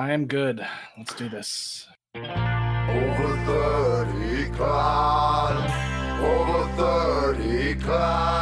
I am good. Let's do this. Over 30 clan. Over 30 clan.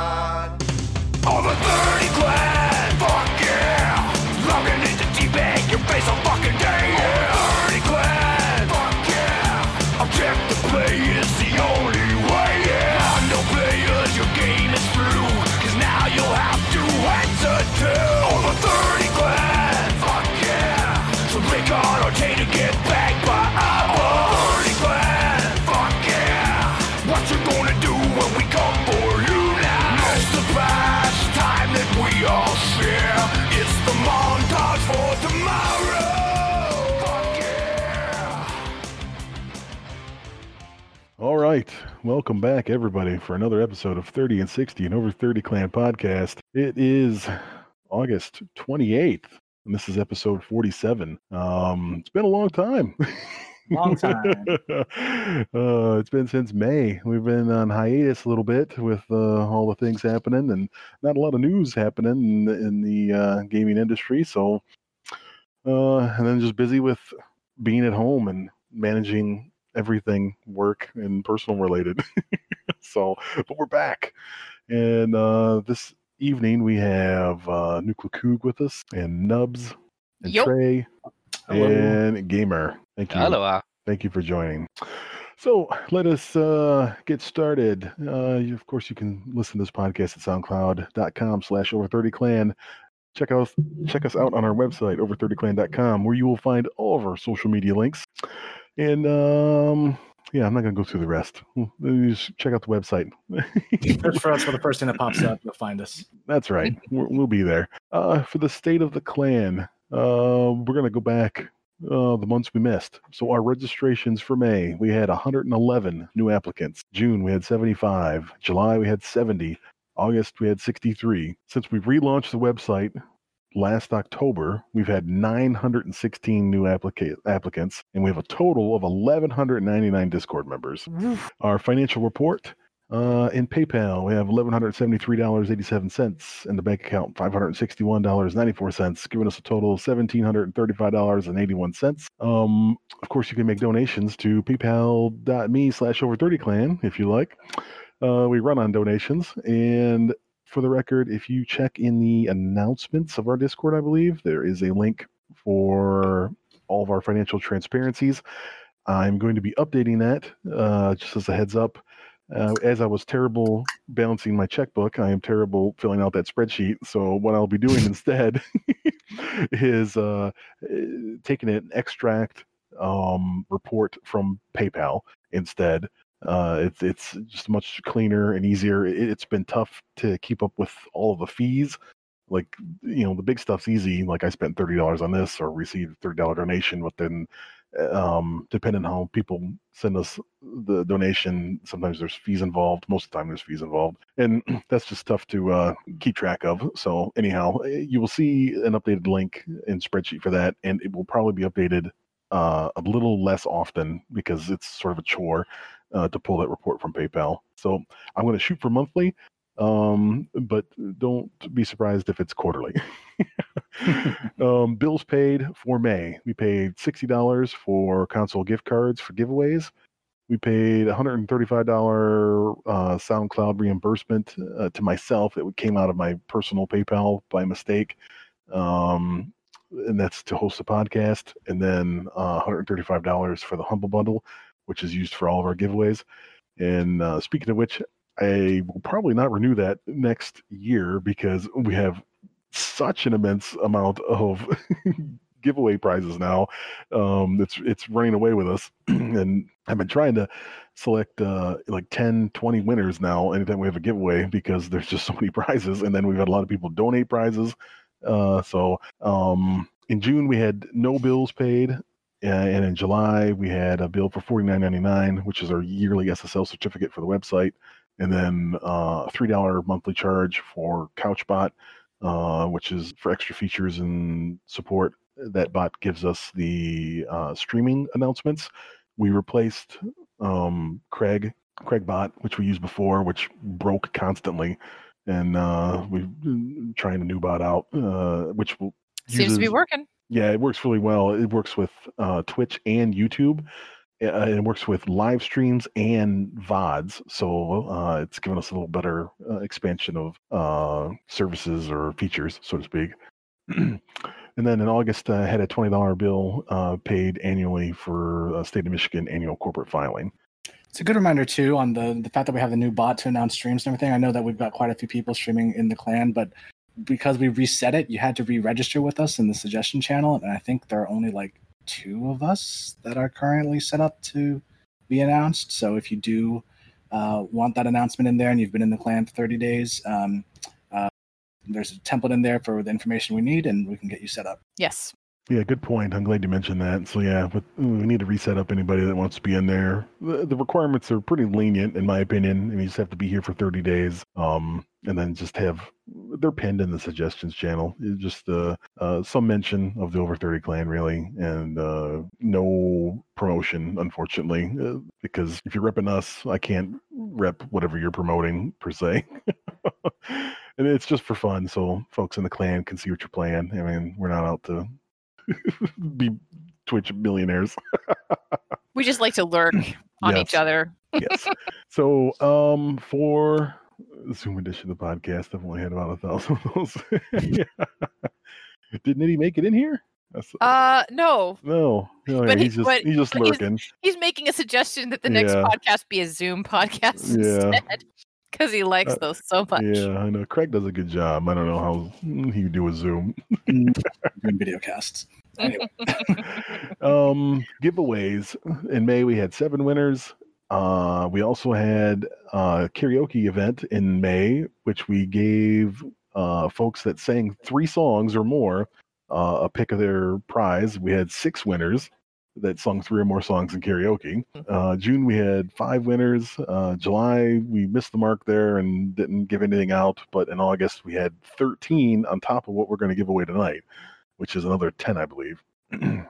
Right. Welcome back, everybody, for another episode of 30 and 60 and Over 30 Clan podcast. It is August 28th, and this is episode 47. Um, it's been a long time. Long time. uh, it's been since May. We've been on hiatus a little bit with uh, all the things happening and not a lot of news happening in the, in the uh, gaming industry. So, uh, and then just busy with being at home and managing everything work and personal related. so, but we're back. And uh, this evening we have uh, Nuclear Coog with us and Nubs and Yup. Trey Hello. and Gamer. Thank you. Aloha. Thank you for joining. So let us uh, get started. Uh, you, of course, you can listen to this podcast at soundcloud.com slash over 30 clan. Check out check us out on our website, over30clan.com, where you will find all of our social media links. And um, yeah, I'm not going to go through the rest. You Just check out the website. Search for us for the first thing that pops up. You'll find us. That's right. We're, we'll be there. Uh, for the state of the clan, uh, we're going to go back uh, the months we missed. So our registrations for May, we had 111 new applicants. June, we had 75. July, we had 70. August, we had 63. Since we've relaunched the website last October, we've had 916 new applica- applicants, and we have a total of 1,199 Discord members. Our financial report uh, in PayPal, we have eleven hundred seventy-three dollars eighty-seven cents in the bank account, five hundred sixty-one dollars ninety-four cents, giving us a total of seventeen hundred thirty-five dollars and eighty-one cents. Um, of course, you can make donations to PayPal.me slash Over Thirty Clan if you like. Uh, we run on donations, and for the record, if you check in the announcements of our Discord, I believe there is a link for all of our financial transparencies. I'm going to be updating that uh, just as a heads up. Uh, as I was terrible balancing my checkbook, I am terrible filling out that spreadsheet. So what I'll be doing instead is uh, taking an extract um, report from PayPal instead. Uh, it's it's just much cleaner and easier. It, it's been tough to keep up with all of the fees. Like you know, the big stuff's easy. Like I spent thirty dollars on this or received thirty dollar donation, but then um, depending on how people send us the donation, sometimes there's fees involved. Most of the time, there's fees involved, and that's just tough to uh, keep track of. So, anyhow, eh, you will see an updated link in spreadsheet for that, and it will probably be updated uh, a little less often because it's sort of a chore uh, to pull that report from PayPal. So, I'm going to shoot for monthly, um, but don't be surprised if it's quarterly. um, bills paid for May. We paid sixty dollars for console gift cards for giveaways. We paid $135 uh, SoundCloud reimbursement uh, to myself. It came out of my personal PayPal by mistake, um, and that's to host a podcast. And then uh, $135 for the Humble Bundle, which is used for all of our giveaways. And uh, speaking of which, I will probably not renew that next year because we have such an immense amount of giveaway prizes now. Um, it's it's running away with us, and I've been trying to select uh, like 10, 20 winners now anytime we have a giveaway because there's just so many prizes, and then we've had a lot of people donate prizes. Uh, so um, in June we had no bills paid. Uh, and in July, we had a bill for forty nine ninety nine, which is our yearly SSL certificate for the website, and then uh, a three dollar monthly charge for CouchBot, uh, which is for extra features and support. That bot gives us the uh, streaming announcements. We replaced um, Craig CraigBot, which we used before, which broke constantly, and uh, we're trying a new bot out, uh, which will Seems to be working. Yeah, it works really well. It works with uh, Twitch and YouTube. Uh, it works with live streams and VODs. So uh, it's given us a little better uh, expansion of uh, services or features, so to speak. and then in August, I had a $20 bill uh, paid annually for state of Michigan annual corporate filing. It's a good reminder too on the the fact that we have the new bot to announce streams and everything. I know that we've got quite a few people streaming in the clan, but because we reset it, you had to re-register with us in the suggestion channel, and I think there are only like two of us that are currently set up to be announced. So if you do uh, want that announcement in there and you've been in the clan for 30 days, um, uh, there's a template in there for the information we need, and we can get you set up. Yes. Yeah, good point. I'm glad you mentioned that. So yeah, but we need to reset up anybody that wants to be in there. The, the requirements are pretty lenient, in my opinion. Mean, you just have to be here for 30 days, um, and then just have they're pinned in the suggestions channel. It's just uh, uh, some mention of the over 30 clan, really, and uh, no promotion, unfortunately, uh, because if you're repping us, I can't rep whatever you're promoting per se. and it's just for fun, so folks in the clan can see what you're playing. I mean, we're not out to be Twitch millionaires. We just like to lurk on Yes. each other. yes. So, um, for Zoom edition of the podcast, I've only had about a thousand of those. yeah. Did Nitty make it in here? That's, Uh no. no, no, but he- he's just he's just but he's- lurking. He's making a suggestion that the next Yeah. podcast be a Zoom podcast Yeah. instead. Because he likes Uh, those so much. Yeah, I know. Craig does a good job. I don't know how he would do with Zoom. doing video casts. Anyway, um, giveaways in May we had seven winners. Uh, we also had a karaoke event in May, which we gave uh, folks that sang three songs or more uh, a pick of their prize. We had six winners that sung three or more songs in karaoke. Uh, June we had five winners. Uh, July we missed the mark there and didn't give anything out. But in August we had 13 on top of what we're going to give away tonight, which is another 10, I believe.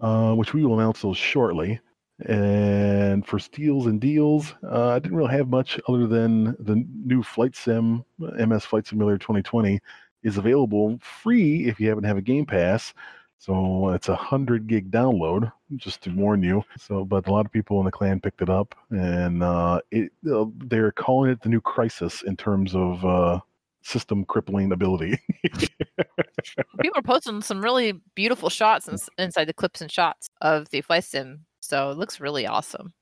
uh, which we will announce those shortly. And for steals and deals, uh, I didn't really have much other than the new Flight Sim, MS Flight Simulator 2020, is available free if you happen to have a Game Pass. So it's a hundred gig download, just to warn you. So, but a lot of people in the clan picked it up, and uh, it uh, they're calling it the new Crysis in terms of uh, system crippling ability. People are posting some really beautiful shots ins- inside the clips and shots of the flight sim. So it looks really awesome.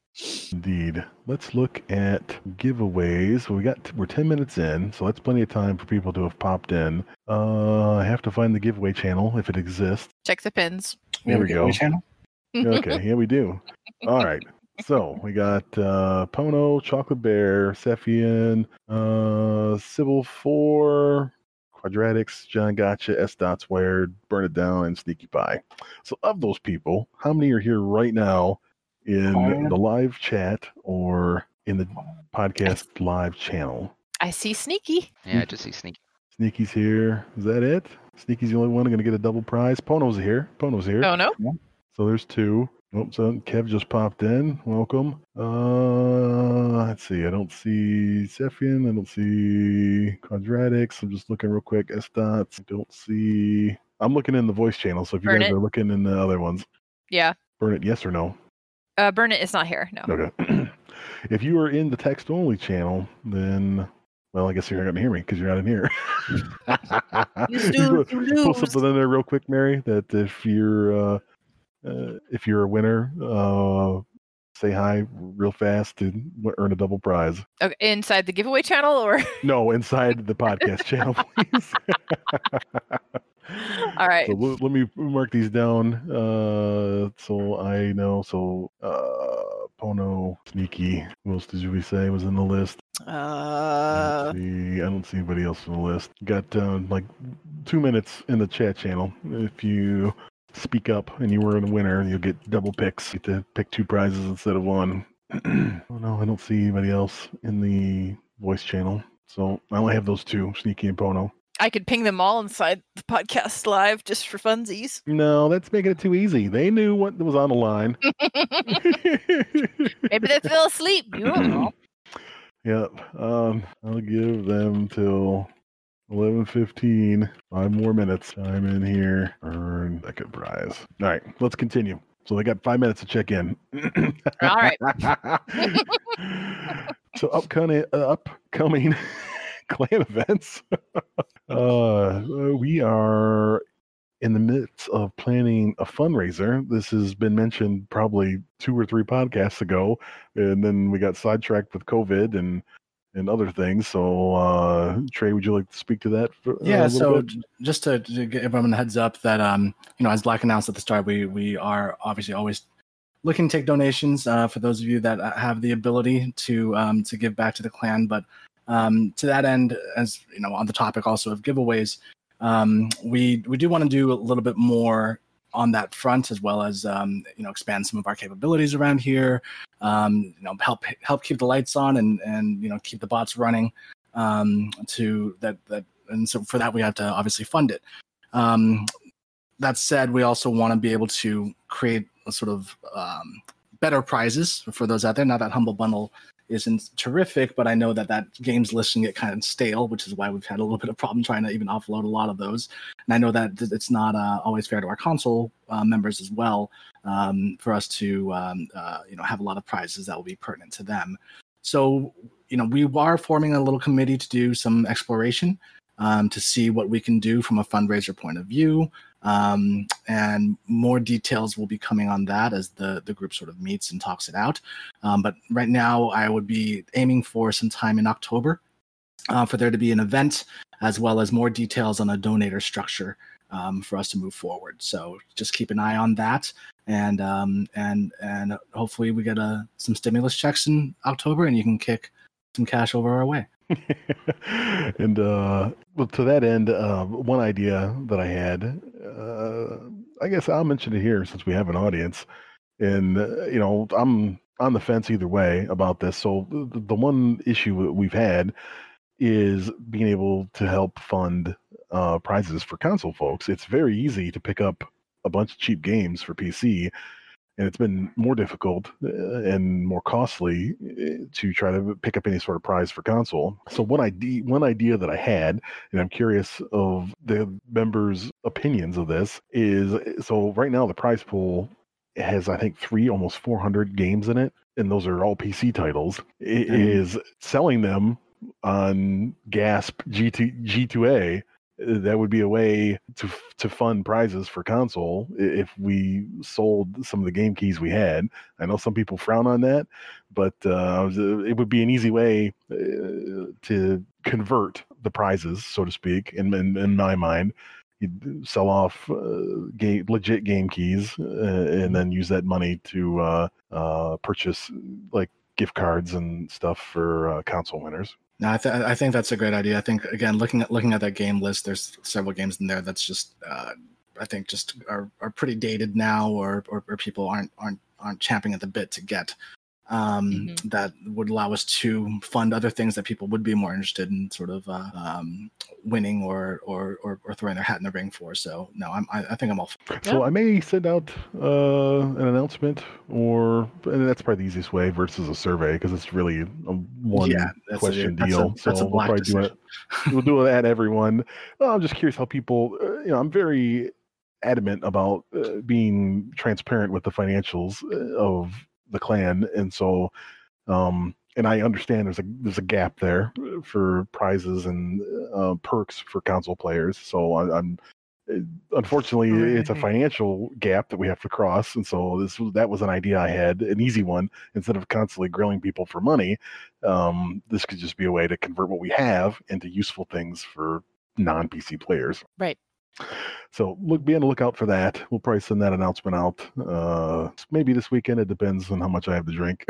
Indeed. Let's look at giveaways. We got we're ten minutes in, so that's plenty of time for people to have popped in. Uh, I have to find the giveaway channel if it exists. Check the pins. There a we go. channel. Okay, yeah, we do. All right. So we got uh, Pono, Chocolate Bear, Cephian, uh, Sybil Four, Quadratics, John Gotcha, S Dots Wired, Burn It Down, and Sneaky Pie. So of those people, how many are here right now in Fire. the live chat or in the podcast live channel? I see Sneaky. Yeah, I just see sneaky. Sneaky's here. Is that it? Sneaky's the only one going to get a double prize. Pono's here. Pono's here. Oh no. So there's two. Oh, so Kev just popped in. Welcome. Uh, let's see. I don't see Cephian. I don't see Quadratics. I'm just looking real quick. S dots. I don't see. I'm looking in the voice channel. So if you Burn guys it. are looking in the other ones, Yeah. burn it. Yes or no? Uh, Burnett is not here. No. Okay. if you are in the text only channel, then well, I guess you're not going to hear me because you're not in here. You You you Pull lose. something in there real quick, Mary. That if you're uh, uh, if you're a winner, uh, say hi real fast and earn a double prize. Okay, inside the giveaway channel or No, inside the podcast channel, please. all right. So let, let me mark these down uh, so I know. So uh, Pono, Sneaky. Who else did we say was in the list? I Uh, don't see, I don't see anybody else on the list. Got uh, like two minutes in the chat channel. If you speak up and you were a winner, you'll get double picks. You get to pick two prizes instead of one. oh no, I don't see anybody else in the voice channel. So I only have those two, Sneaky and Pono. I could ping them all inside the podcast live just for funsies. No, that's making it too easy. They knew what was on the line. Maybe they fell asleep. You don't know. Yep. Um, I'll give them till Eleven fifteen. Five more minutes. I'm in here. Earn second prize. All right, let's continue. So they got five minutes to check in. All right. so upcoming, uh, upcoming clan events. uh, we are in the midst of planning a fundraiser. This has been mentioned probably two or three podcasts ago, and then we got sidetracked with COVID and and other things. So, uh, Trey, would you like to speak to that? For, uh, a Yeah, so j- just to, to give everyone a heads up that um, you know, as Black announced at the start, we we are obviously always looking to take donations uh, for those of you that uh, have the ability to um, to give back to the clan. But um, to that end, as you know, on the topic also of giveaways, um, we we do want to do a little bit more on that front as well as um, you know expand some of our capabilities around here um, you know help help keep the lights on and and you know keep the bots running um, to that that and so for that we have to obviously fund it. Um, that said we also want to be able to create a sort of um, better prizes for those out there now that humble bundle isn't terrific but i know that that games list can get kind of stale which is why we've had a little bit of problem trying to even offload a lot of those and i know that it's not uh, always fair to our console uh, members as well um, for us to um, uh, you know have a lot of prizes that will be pertinent to them. So you know we are forming a little committee to do some exploration um, to see what we can do from a fundraiser point of view. Um, and more details will be coming on that as the the group sort of meets and talks it out. Um, but right now, I would be aiming for some time in October uh, for there to be an event as well as more details on a donator structure um, for us to move forward. So just keep an eye on that, and um, and and hopefully we get uh, some stimulus checks in October, and you can kick some cash over our way. and uh, well, to that end, uh, one idea that I had, uh, I guess I'll mention it here since we have an audience, and uh, you know I'm on the fence either way about this. So the, the one issue we've had is being able to help fund uh, prizes for console folks. It's very easy to pick up a bunch of cheap games for PC, and it's been more difficult uh, and more costly uh, to try to pick up any sort of prize for console. So one idea, one idea that I had, and I'm curious of the members' opinions of this, is so right now the prize pool has I think three, almost 400 games in it, and those are all PC titles. It Mhm. is selling them on Gasp G2, G2A uh, that would be a way to to fund prizes for console if we sold some of the game keys we had. I know some people frown on that, but uh, it would be an easy way uh, to convert the prizes, so to speak, in in, in my mind. You'd sell off uh, game, legit game keys uh, and then use that money to uh, uh, purchase like gift cards and stuff for uh, console winners. No, I, th- I think that's a great idea. I think again, looking at looking at that game list, there's several games in there that's just uh, I think just are, are pretty dated now, or, or or people aren't aren't aren't champing at the bit to get. Um, Mhm. That would allow us to fund other things that people would be more interested in, sort of uh, um, winning or, or or or throwing their hat in the ring for. So no, I'm I, I think I'm all. For So I may send out uh, an announcement, or and that's probably the easiest way versus a survey because it's really a one yeah, that's question a, that's deal. A, that's so a black we'll probably do it. We'll do it at everyone. Well, I'm just curious how people. Uh, you know, I'm very adamant about uh, being transparent with the financials uh, of the clan, and so. Um, and I understand there's a there's a gap there for prizes and uh, perks for console players. So I, I'm uh, unfortunately it's a financial gap that we have to cross, and so this was that was an idea I had, an easy one. Instead of constantly grilling people for money, um, this could just be a way to convert what we have into useful things for non PC players. Right. So look, be on the lookout for that. We'll probably send that announcement out. Uh, maybe this weekend. It depends on how much I have to drink.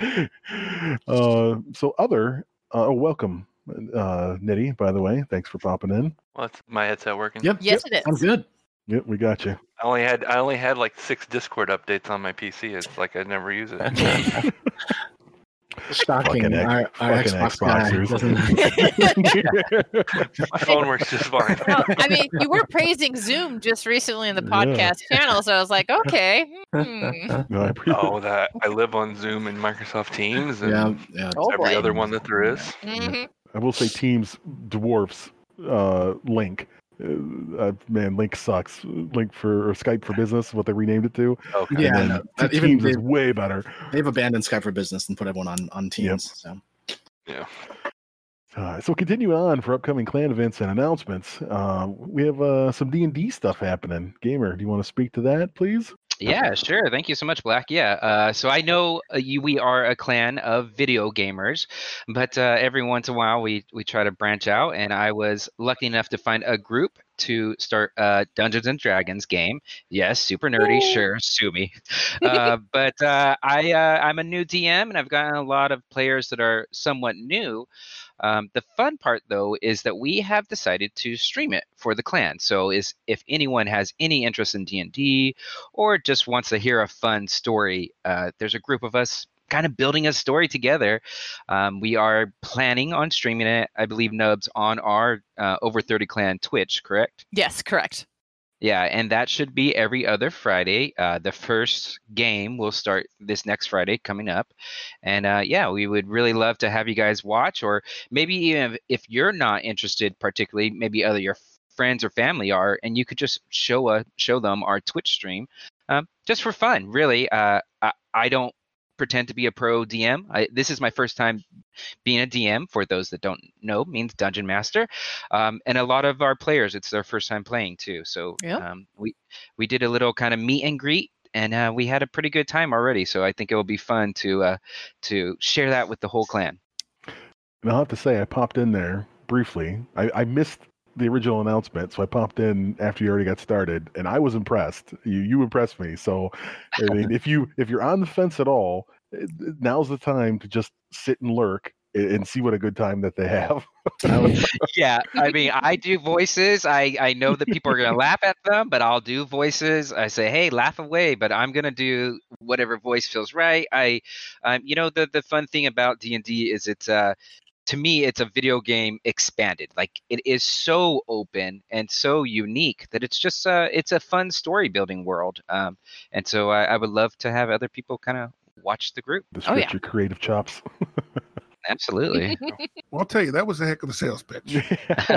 uh, so other, uh, oh, welcome, uh, Nitty. By the way, thanks for popping in. Well, it's my headset working. Yep. Yes, yep, it is. Sounds good. Yep, we got you. I only had I only had like six Discord updates on my PC. It's like I never use it. Shocking. Fucking our, our fucking Xbox guy Xboxers. my phone works just fine. Well, I mean, you were praising Zoom just recently in the Yeah. podcast channel, so I was like, okay. hmm. No, oh, that I live on Zoom and Microsoft Teams and yeah, yeah. Oh, every boy. other one that there is. Mhm. I will say teams dwarfs uh, Lync. Uh, uh, man, Lync sucks. Lync for or Skype for Business, what they renamed it to. Okay. Yeah, no, that- T- even Teams is way better. They've abandoned Skype for Business and put everyone on on Teams. So Uh, so continue on for upcoming clan events and announcements, uh, we have uh, some D and D stuff happening. Gamer, do you want to speak to that, please? Yeah, sure. Thank you so much, Black. Yeah. Uh, so I know uh, you, we are a clan of video gamers, but uh, every once in a while we we try to branch out, and I was lucky enough to find a group to start a Dungeons and Dragons game. Yes, super nerdy. Sure, sue me. Uh, but uh, I uh, I'm a new DM, and I've gotten a lot of players that are somewhat new. Um, the fun part, though, is that we have decided to stream it for the clan. So, is if anyone has any interest in D and D, or just wants to hear a fun story, uh, there's a group of us kind of building a story together. Um, we are planning on streaming it, I believe, Nubs, on our uh, Over 30 Clan Twitch, correct? Yes, correct. Yeah, and that should be every other Friday. Uh, the first game will start this next Friday coming up. And uh, yeah, we would really love to have you guys watch, or maybe even if, if you're not interested, particularly, maybe other your friends or family are, and you could just show a show them our Twitch stream, um, just for fun. Really, uh, I, I don't pretend to be a pro DM. I, this is my first time being a DM. For those that don't know, means dungeon master, um, and a lot of our players, it's their first time playing too. So Yep. um, we we did a little kind of meet and greet. And uh, we had a pretty good time already, so I think it will be fun to uh, to share that with the whole clan. And I'll have to say, I popped in there briefly. I, I missed the original announcement, so I popped in after you already got started, and I was impressed. You you impressed me. So, I mean, if you if you're on the fence at all, eh, now's the time to just sit and lurk and, see what a good time that they have. yeah, I mean, I do voices. I I know that people are gonna laugh at them, but I'll do voices. I say, hey, laugh away, but I'm gonna do whatever voice feels right. I, um, you know, the the fun thing about D and D is it's uh. To me, it's a video game expanded. Like it is so open and so unique that it's just uh, it's a fun story building world. Um, and so I, I would love to have other people kind of watch the group. to Oh, yeah. your creative chops. Absolutely. Well, I'll tell you, that was a heck of a sales pitch.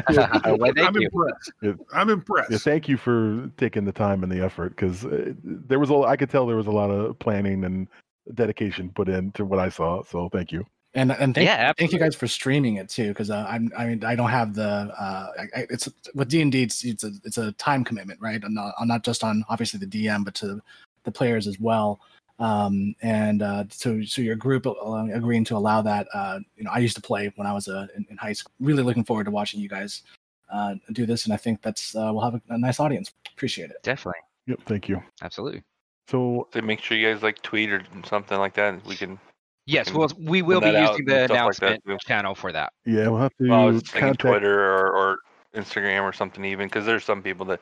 Well, thank I'm you. impressed. Yeah. I'm impressed. Yeah, thank you for taking the time and the effort because uh, there was a I could tell there was a lot of planning and dedication put into what I saw. So thank you. And and thank, Yeah, thank you guys for streaming it too because uh, I'm I mean I don't have the uh I, I- it's with D and D it's it's a it's a time commitment right I'm not I'm not just on obviously the DM but to the players as well um and uh so so your group uh, agreeing to allow that uh you know I used to play when I was uh, in, in high school really looking forward to watching you guys uh do this and I think that's uh, we'll have a, a nice audience appreciate it Definitely. Yep, thank you. Absolutely. So So make sure you guys like tweet or something like that. We can. Yes, can well, we will be using the stuff like announcement channel for that. yeah, we'll have to Well, I was thinking contact. Twitter or, or Instagram or something even because there's some people that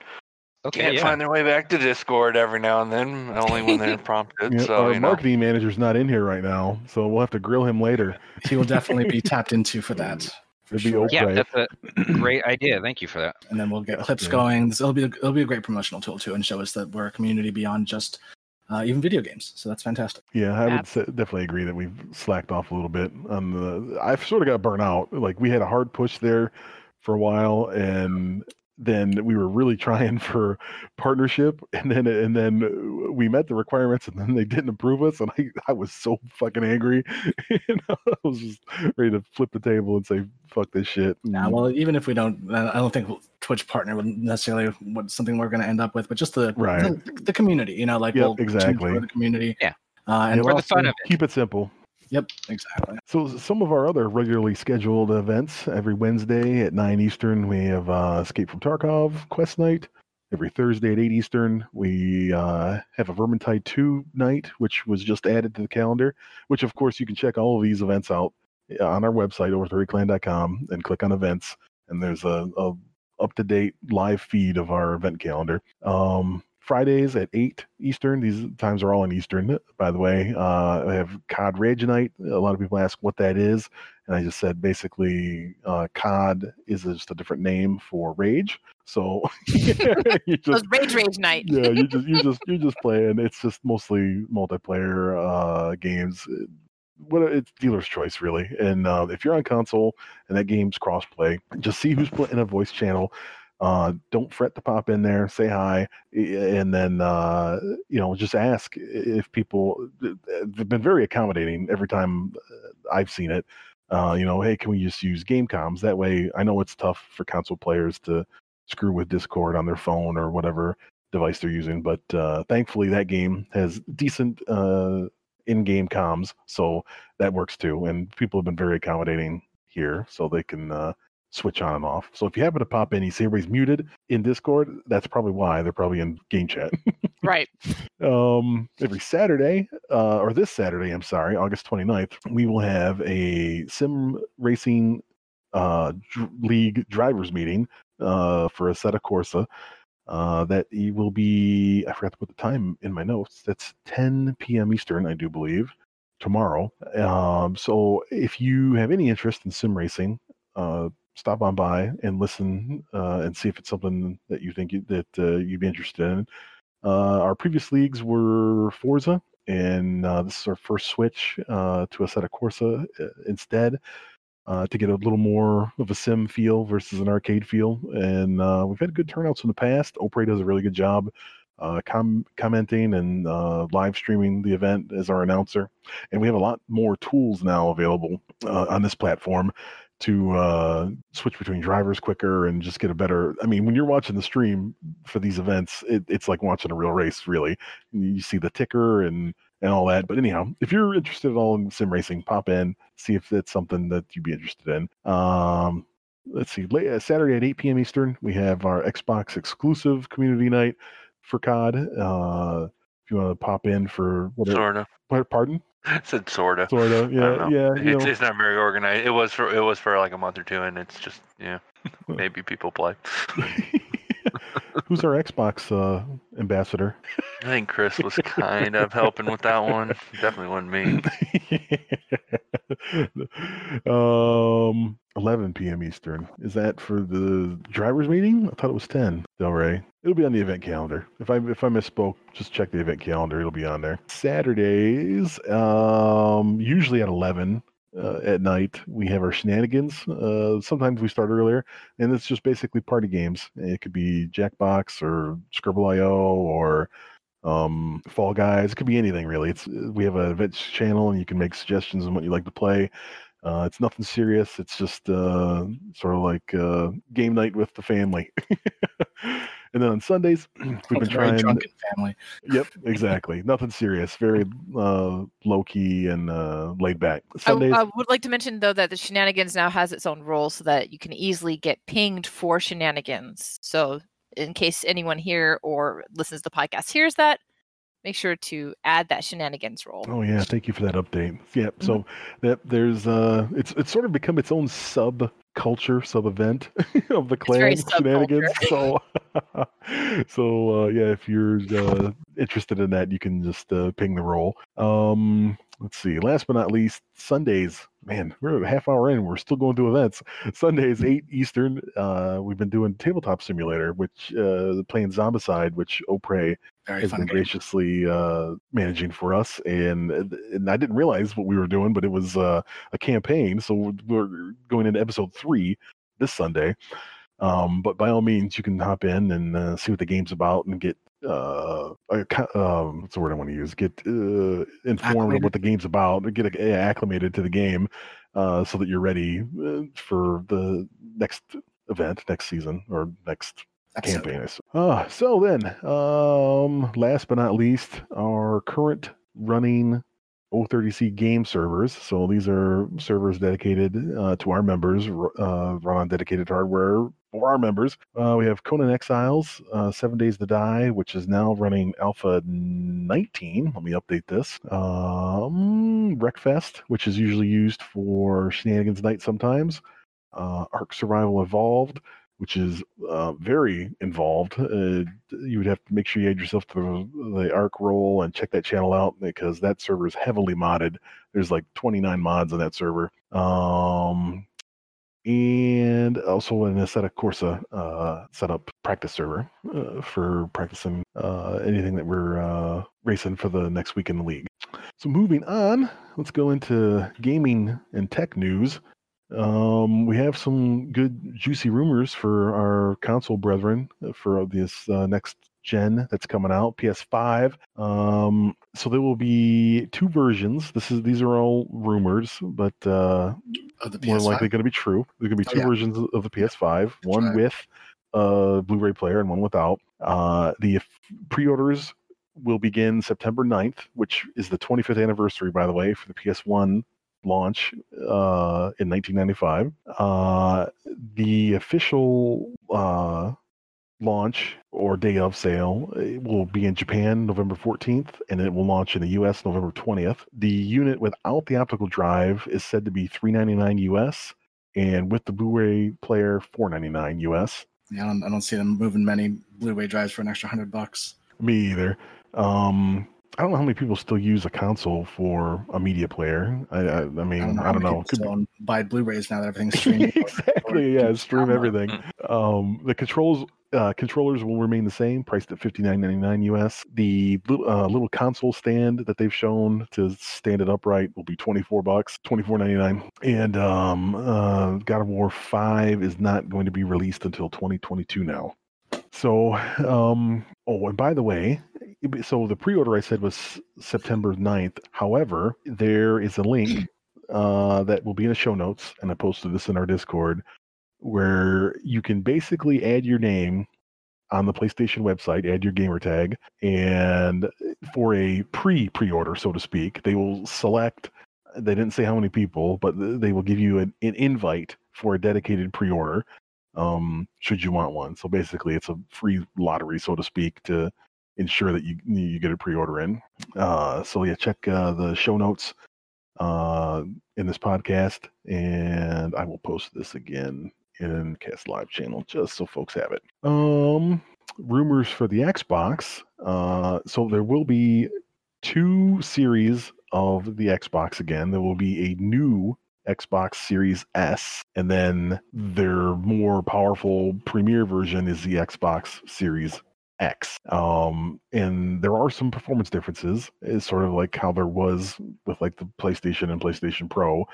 Okay, can't yeah. find their way back to Discord every now and then, only when they're prompted. Yeah, so our you know. marketing manager's not in here right now, so we'll have to grill him later. he will definitely be tapped into for that mm, for be sure. okay. yeah, that's a great idea. Thank you for that. and then we'll get clips Yeah. going. This, it'll be a, it'll be a great promotional tool too, and show us that we're a community beyond just uh, even video games. So that's fantastic. Yeah, I would say, definitely agree that we've slacked off a little bit on the. I've sort of got burnt out. Like we had a hard push there for a while, and then we were really trying for partnership, and then and then uh, we met the requirements, and then they didn't approve us, and I, I was so fucking angry. and I was just ready to flip the table and say fuck this shit. Yeah, and- well, even if we don't, uh, I don't think Twitch partner would necessarily what something we're going to end up with, but just the Right. the, the community. You know, like Yep, we'll exactly. the community. Yeah. Uh, and Yeah, we're the fun of it. keep it simple. Yep, exactly. So some of our other regularly scheduled events every Wednesday at nine Eastern, we have uh, Escape from Tarkov Quest Night. Every Thursday at eight Eastern, we uh, have a Vermintide Two night, which was just added to the calendar. Which, of course, you can check all of these events out uh, on our website over30clan.com and click on events, and there's a, a up to date live feed of our event calendar. Um, Fridays at 8 Eastern. These times are all in Eastern, by the way. Uh, I have COD Rage Night. A lot of people ask what that is. And I just said basically, uh, COD is just a different name for Rage. So you just, Rage Rage Night. yeah, you just you just you just playing. It's just mostly multiplayer uh, games. what it's dealer's choice really. And uh, if you're on console and that game's crossplay, just see who's put in a voice channel. Uh, don't fret to pop in there, say hi, and then uh, you know just ask if people. They've been very accommodating every time uh, I've seen it. Uh, you know, hey, can we just use game comms? That way, I know it's tough for console players to screw with Discord on their phone or whatever device they're using. But uh, thankfully, that game has decent uh, in-game comms, so that works too. And people have been very accommodating here, so they can uh, switch on and off. So if you happen to pop in, you see everybody's muted in Discord. That's probably why they're probably in game chat. Right. um, every Saturday, uh, or this Saturday, I'm sorry, August 29th, we will have a sim racing uh, dr- league drivers meeting uh, for of Corsa. Uh, that will be, I forgot to put the time in my notes. That's 10 p.m. Eastern, I do believe, tomorrow. Um, so if you have any interest in sim racing, uh, stop on by and listen uh, and see if it's something that you think that uh, you'd be interested in. Uh, our previous leagues were Forza, and uh, this is our first switch uh, to of Corsa uh, instead to get a little more of a sim feel versus an arcade feel. And we've had good turnouts in the past. Opry does a really good job uh, com- commenting and uh, live streaming the event as our announcer. And we have a lot more tools now available uh, on this platform to uh, switch between drivers quicker and just get a better. I mean, when you're watching the stream for these events, it, it's like watching a real race, really. You see the ticker and and all that. But anyhow, if you're interested at all in sim racing, pop in, see if it's something that you'd be interested in. Um, let's see, late, uh, Saturday at 8 p.m. Eastern, we have our Xbox exclusive community night for COD. Uh, if you want to pop in for whatever, Sorta. pardon, said sorta. sort of, yeah, yeah, you It's, know. it's not very organized. It was for it was for like a month or two, and it's just yeah. Maybe people play. Who's our Xbox uh, ambassador? I think Chris was kind of helping with that one. Definitely wasn't me. um, 11 p.m. Eastern. Is that for the drivers meeting? I thought it was 10. Del Rey. It'll be on the event calendar. If I if I misspoke, just check the event calendar. It'll be on there. Saturdays, um, usually at 11 uh, at night, we have our shenanigans. Uh, sometimes we start earlier, and it's just basically party games. It could be Jackbox or Skribbl.io or um, Fall Guys. It could be anything really. It's we have a events channel, and you can make suggestions on what you like to play. Uh, it's nothing serious. It's just uh, sort of like uh, game night with the family. and then on Sundays, we've It's been a very trying. drunken family. Yep, exactly. Nothing serious. Very uh, low key and uh, laid back. I, Sundays. I would like to mention though that the shenanigans now has its own role so that you can easily get pinged for shenanigans. So in case anyone here or listens to the podcast hears that, make sure to add that shenanigans role. Oh yeah, thank you for that update. Yep. So that there's uh it's it's sort of become its own sub culture, sub event of the clan shenanigans. So so uh yeah, if you're uh interested in that, you can just uh ping the roll. Um let's see. Last but not least, Sundays. Man, we're a half hour in. We're still going through events. Sundays, eight Eastern. Uh, we've been doing tabletop simulator, which uh, playing Zombicide, which Opre Very has been game. graciously uh, managing for us, and and I didn't realize what we were doing, but it was uh, a campaign. So we're going into episode three this Sunday. Um, but by all means, you can hop in and uh, see what the game's about and get uh, um, what's the word I want to use? Get uh, informed of what the game's about, get uh, acclimated to the game, uh, so that you're ready uh, for the next event, next season, or next Episode. campaign. Ah, so then, um, last but not least, our current running O30C game servers. So these are servers dedicated uh, to our members, uh, run on dedicated hardware for our members. Uh, we have Conan Exiles, uh, Seven Days to Die, which is now running Alpha 19. Let me update this. Um, Wreckfest, which is usually used for Shenanigans Night sometimes. Uh, Ark Survival Evolved, which is uh, very involved. Uh, you would have to make sure you add yourself to the, ARC role and check that channel out because that server is heavily modded. There's like 29 mods on that server. Um, and also an Assetto Corsa uh, setup practice server uh, for practicing uh, anything that we're uh, racing for the next week in the league. So moving on, let's go into gaming and tech news. Um, we have some good juicy rumors for our console brethren uh, for this uh, next gen that's coming out, PS5. Um, so there will be two versions. This is these are all rumors, but uh, Of the more PS5. likely going to be true. There's going to be Oh, two yeah. versions of the PS5, one right. with a Blu-ray player and one without. Uh, the pre-orders will begin September 9th, which is the 25th anniversary, by the way, for the PS1 launch uh, in 1995. Uh, the official uh, launch or day of sale will be in Japan November 14th, and it will launch in the US November 20th. The unit without the optical drive is said to be 399 US, and with the Blu-ray player 499 US. Yeah, I don't, I don't see them moving many Blu-ray drives for an extra hundred bucks. Me either. Um, I don't know how many people still use a console for a media player. I, I, I mean, I don't know. many It people could be- buy Blu-rays now that everything's streaming. exactly. Yeah, stream everything. Um, the controls uh, controllers will remain the same, priced at fifty nine ninety nine US. The little, uh, little console stand that they've shown to stand it upright will be twenty four bucks, twenty four ninety nine. And um, uh, God of War five is not going to be released until twenty twenty two now. So, um, oh, and by the way, so the pre-order I said was September 9th. However, there is a link uh, that will be in the show notes, and I posted this in our Discord, where you can basically add your name on the PlayStation website, add your gamer tag, and for a pre pre-order, so to speak, they will select. They didn't say how many people, but they will give you an, an invite for a dedicated pre-order, um, should you want one. So basically, it's a free lottery, so to speak, to ensure that you you get a pre-order in. Uh, so yeah, check uh, the show notes uh, in this podcast, and I will post this again in Cast Live channel just so folks have it. Um, rumors for the Xbox. Uh, so there will be two series of the Xbox again. There will be a new Xbox Series S, and then their more powerful premier version is the Xbox Series X. Um, and there are some performance differences. It's sort of like how there was with like the PlayStation and PlayStation Pro.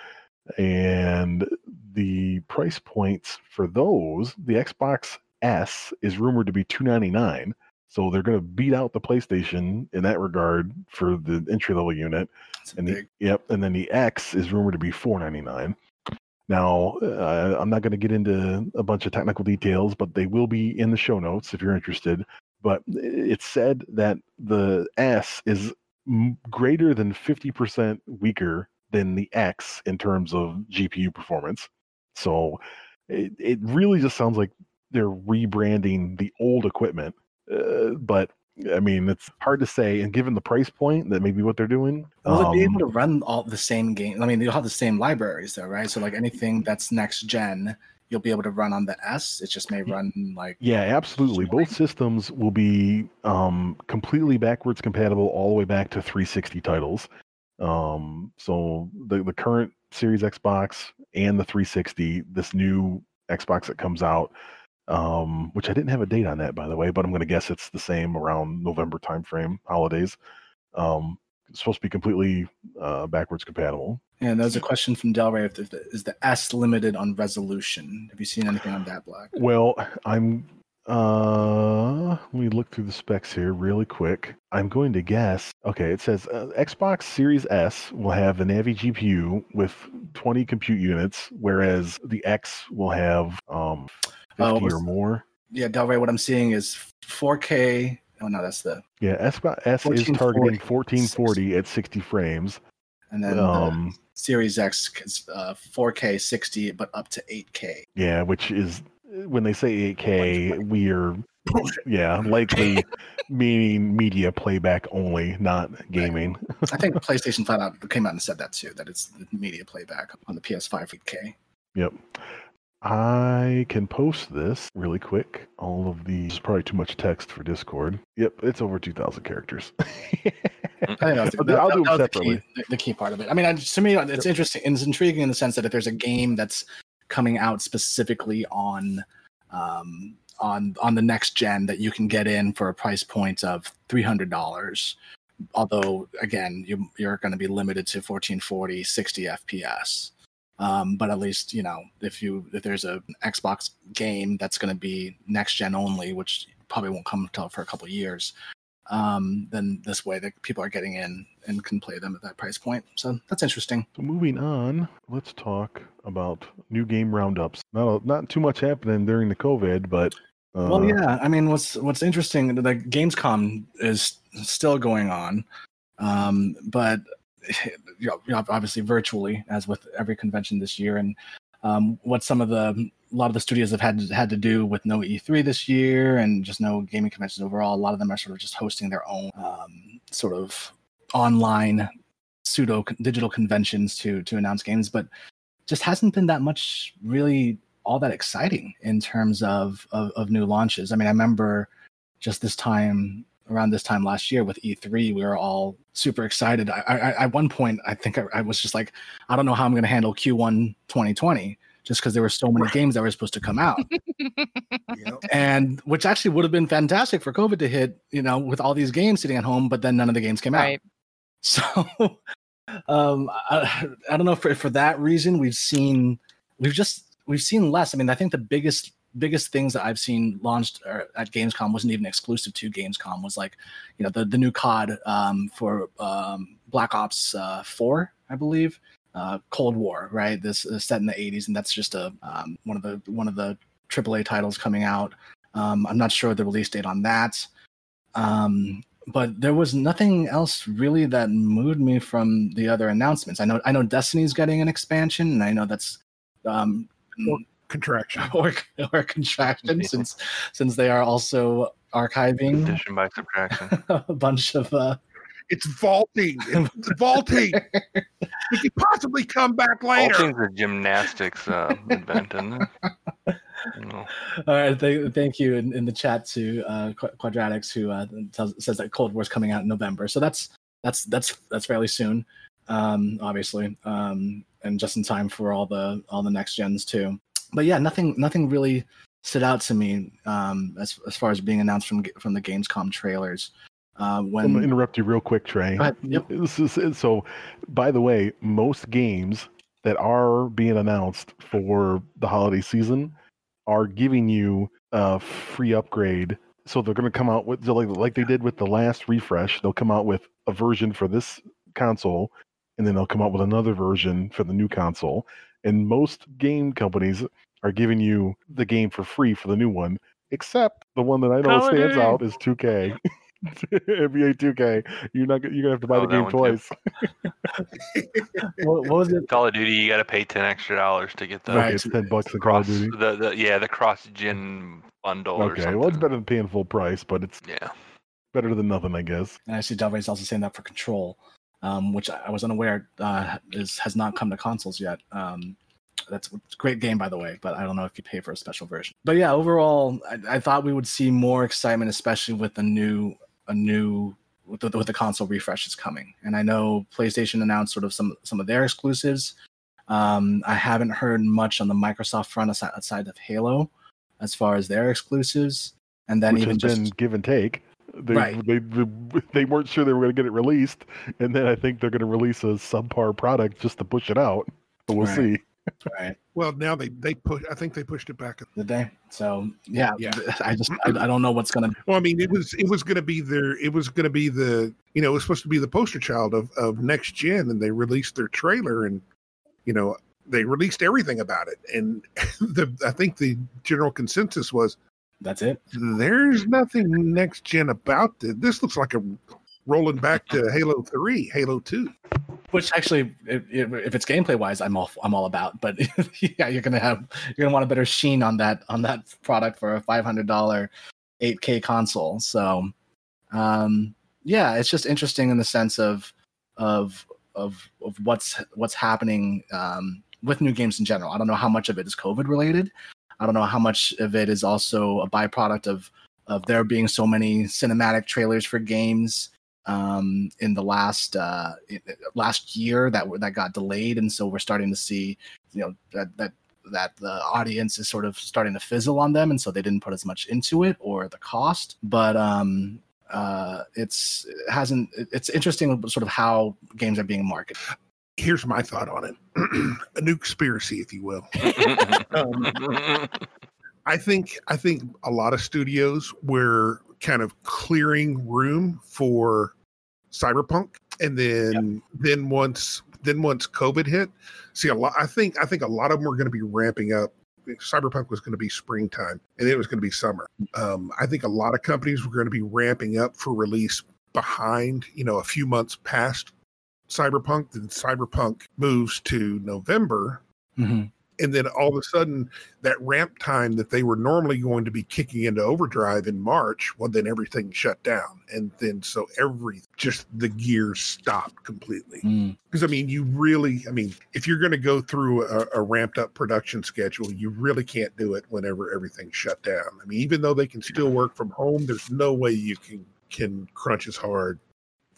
And the price points for those, the Xbox S is rumored to be 299. So they're going to beat out the PlayStation in that regard for the entry level unit. And the, yep, and then the X is rumored to be 499. Now, uh, I'm not going to get into a bunch of technical details, but they will be in the show notes if you're interested. But it's said that the S is m- greater than 50% weaker than the X in terms of GPU performance. So it, it really just sounds like they're rebranding the old equipment. Uh, but I mean, it's hard to say. And given the price point, that may be what they're doing. Will it be um, able to run all the same game? I mean, they'll have the same libraries though, right? So like anything that's next gen, you'll be able to run on the S. It just may run like Yeah, absolutely. Both systems will be um, completely backwards compatible all the way back to 360 titles. Um, so the the current Series Xbox and the 360, this new Xbox that comes out, um, which I didn't have a date on that by the way, but I'm going to guess it's the same around November timeframe, holidays. Um, it's supposed to be completely uh, backwards compatible. And there's a question from Delray: if the, is the S limited on resolution? Have you seen anything on that, block? Well, I'm. Uh, let me look through the specs here really quick. I'm going to guess. Okay, it says uh, Xbox Series S will have the Navi GPU with 20 compute units, whereas the X will have um 50 Oh, or more. Yeah, Delray. What I'm seeing is 4K. Oh no, that's the Yeah, Xbox S is targeting 1440 at 60 frames. and then Um, the Series X is uh, 4K 60, but up to 8K. yeah, which is when they say 8K, we are yeah likely meaning media playback only, not gaming. I think PlayStation 5 out, came out and said that too, that it's the media playback on the PS5 8K. Yep. I can post this really quick. All of these probably too much text for Discord. Yep, it's over 2,000 characters. I that was, I'll that, do- that- do that them was the, key, the, the key part of it. I mean, I, to me, it's interesting. It's intriguing in the sense that if there's a game that's coming out specifically on um, on on the next gen that you can get in for a price point of three hundred dollars although again, you, you're going to be limited to 1440, 60 FPS. Um, but at least you know if you if there's a Xbox game that's going to be next gen only, which probably won't come until for a couple of years, um, then this way that people are getting in and can play them at that price point. So that's interesting. So moving on, let's talk about new game roundups. Not not too much happening during the COVID, but uh, well, yeah. I mean, what's what's interesting? The Gamescom is still going on, um, but you know, obviously virtually, as with every convention this year. And um, what some of the a lot of the studios have had to, had to do with no E3 this year and just no gaming conventions overall. A lot of them are sort of just hosting their own um, sort of online pseudo digital conventions to to announce games, but just hasn't been that much really all that exciting in terms of, of, of new launches. I mean, I remember just this time around this time last year with E3, we were all super excited. I, I at one point, I think I, I, was just like, I don't know how I'm going to handle Q1 2020 just because there were so many games that were supposed to come out. And which actually would have been fantastic for COVID to hit, you know, with all these games sitting at home, but then none of the games came Right. out. So um, I, I don't know for for that reason we've seen we've just we've seen less. I mean, I think the biggest biggest things that I've seen launched uh, at Gamescom wasn't even exclusive to Gamescom. Was like, you know, the the new COD um, for um, Black Ops uh, Four, I believe, uh, Cold War, right? This is set in the '80s, and that's just a um, one of the one of the AAA titles coming out. Um, I'm not sure the release date on that. Um, but there was nothing else really that moved me from the other announcements. I know I know Destiny's getting an expansion, and I know that's um, Contraction. or or contraction since since they are also archiving Addition by subtraction. a bunch of uh It's vaulting. It's vaulting. We could possibly come back All later. things are gymnastics uh, invent, isn't it? No. all right th- thank you in, in the chat to uh Qu- quadratics who uh tells, says that cold war's coming out in november so that's that's that's that's fairly soon um obviously um and just in time for all the all the next gens too but yeah nothing nothing really stood out to me um as, as far as being announced from from the gamescom trailers uh I'm when gonna interrupt you real quick, Trey. Yep. This is so. By the way, most games that are being announced for the holiday season are giving you a free upgrade. So they're going to come out with like like they did with the last refresh. They'll come out with a version for this console, and then they'll come out with another version for the new console. And most game companies are giving you the game for free for the new one, except the one that I know stands out is 2K. NBA 2K. You're not. gonna- You're gonna have to buy Oh, the game twice. what, what was it Call of Duty, you got to pay ten extra dollars to get the Right. Okay, it's ten bucks in Call of cross Duty. the, the yeah the cross gen bundle. Okay, something. well, it's better than paying full price, but it's Yeah, better than nothing, I guess. and I see Del Rey's also saying that for Control, um, which I was unaware uh, is has not come to consoles yet. Um, that's a great game, by the way, but I don't know if you pay for a special version. But yeah, overall, I, I thought we would see more excitement, especially with the new a new with the, with the console refreshes coming. And I know PlayStation announced sort of some some of their exclusives. Um, I haven't heard much on the Microsoft front aside, outside of Halo, as far as their exclusives. And then Which even just been give and take. They, Right. they, they they weren't sure they were going to get it released, and then I think they're going to release a subpar product just to push it out. But we'll Right. see. right. Well, now they they push. I think they pushed it back. Did they? So yeah, Yeah. I just I, I don't know what's gonna. Well, I mean, it was it was going to be their it was going to be the you know it was supposed to be the poster child of of next gen, and they released their trailer, and you know they released everything about it, and the I think the general consensus was That's it. there's nothing next gen about this. This looks like a rolling back to Halo Three, Halo Two. Which actually, if, if it's gameplay wise, I'm all I'm all about. But yeah, you're gonna have you're gonna want a better sheen on that on that product for a five hundred dollar 8K console. So, um, yeah, it's just interesting in the sense of of of of what's what's happening um, with new games in general. I don't know how much of it is COVID related. I don't know how much of it is also a byproduct of of there being so many cinematic trailers for games um, in the last uh, last year that were- that got delayed, and so we're starting to see you know that that that the audience is sort of starting to fizzle on them, and so they didn't put as much into it or the cost. But um, uh, it's it hasn't. It's interesting, sort of how games are being marketed. Here's my thought on it: a new conspiracy, if you will. Um, I think I think a lot of studios were kind of clearing room for cyberpunk, and then then once then once COVID hit, see a lot. I think I think a lot of them were going to be ramping up. Cyberpunk was going to be springtime, and it was going to be summer. Um, I think a lot of companies were going to be ramping up for release behind, you know, a few months past Cyberpunk. Then Cyberpunk moves to November, Mm-hmm. and then all of a sudden that ramp time that they were normally going to be kicking into overdrive in march well then everything shut down and then so every just the gears stopped completely Mm. because i mean you really i mean if you're going to go through a, a ramped up production schedule you really can't do it whenever everything's shut down i mean even though they can still work from home there's no way you can can crunch as hard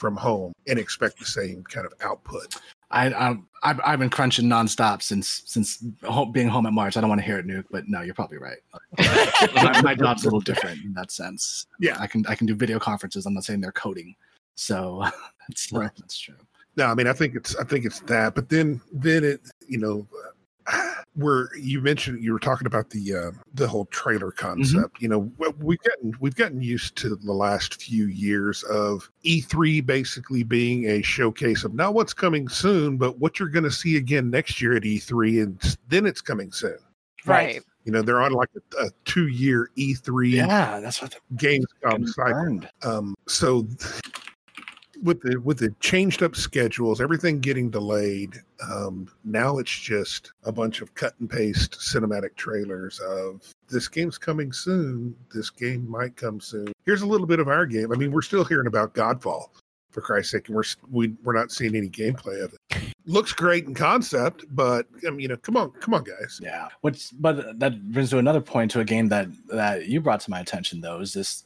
from home and expect the same kind of output I, I I've, I've been crunching nonstop since since home, being home at March. I don't want to hear it, Nuke, but no, you're probably right. my, my job's a little different in that sense. Yeah. I can I can do video conferences. I'm not saying they're coding, so that's Right. that's true. No, I mean, I think it's I think it's that, but then then it you know where you mentioned you were talking about the uh, the whole trailer concept. You know, we- we've gotten we've gotten used to the last few years of E3 basically being a showcase of not what's coming soon, but what you're going to see again next year at E3, and then it's coming soon. Right. You know, they're on like a, a two year E3 Yeah, that's what Gamescom cycle. burned. Um, so with the with the changed up schedules, everything getting delayed, um, now it's just a bunch of cut and paste cinematic trailers of this game's coming soon. This game might come soon. Here's a little bit of our game. I mean, we're still hearing about Godfall for Christ's sake, and we're we, we're not seeing any gameplay of it. Looks great in concept, but I mean, you know, come on, come on, guys. Yeah. Which, but that brings to another point to a game that that you brought to my attention though is this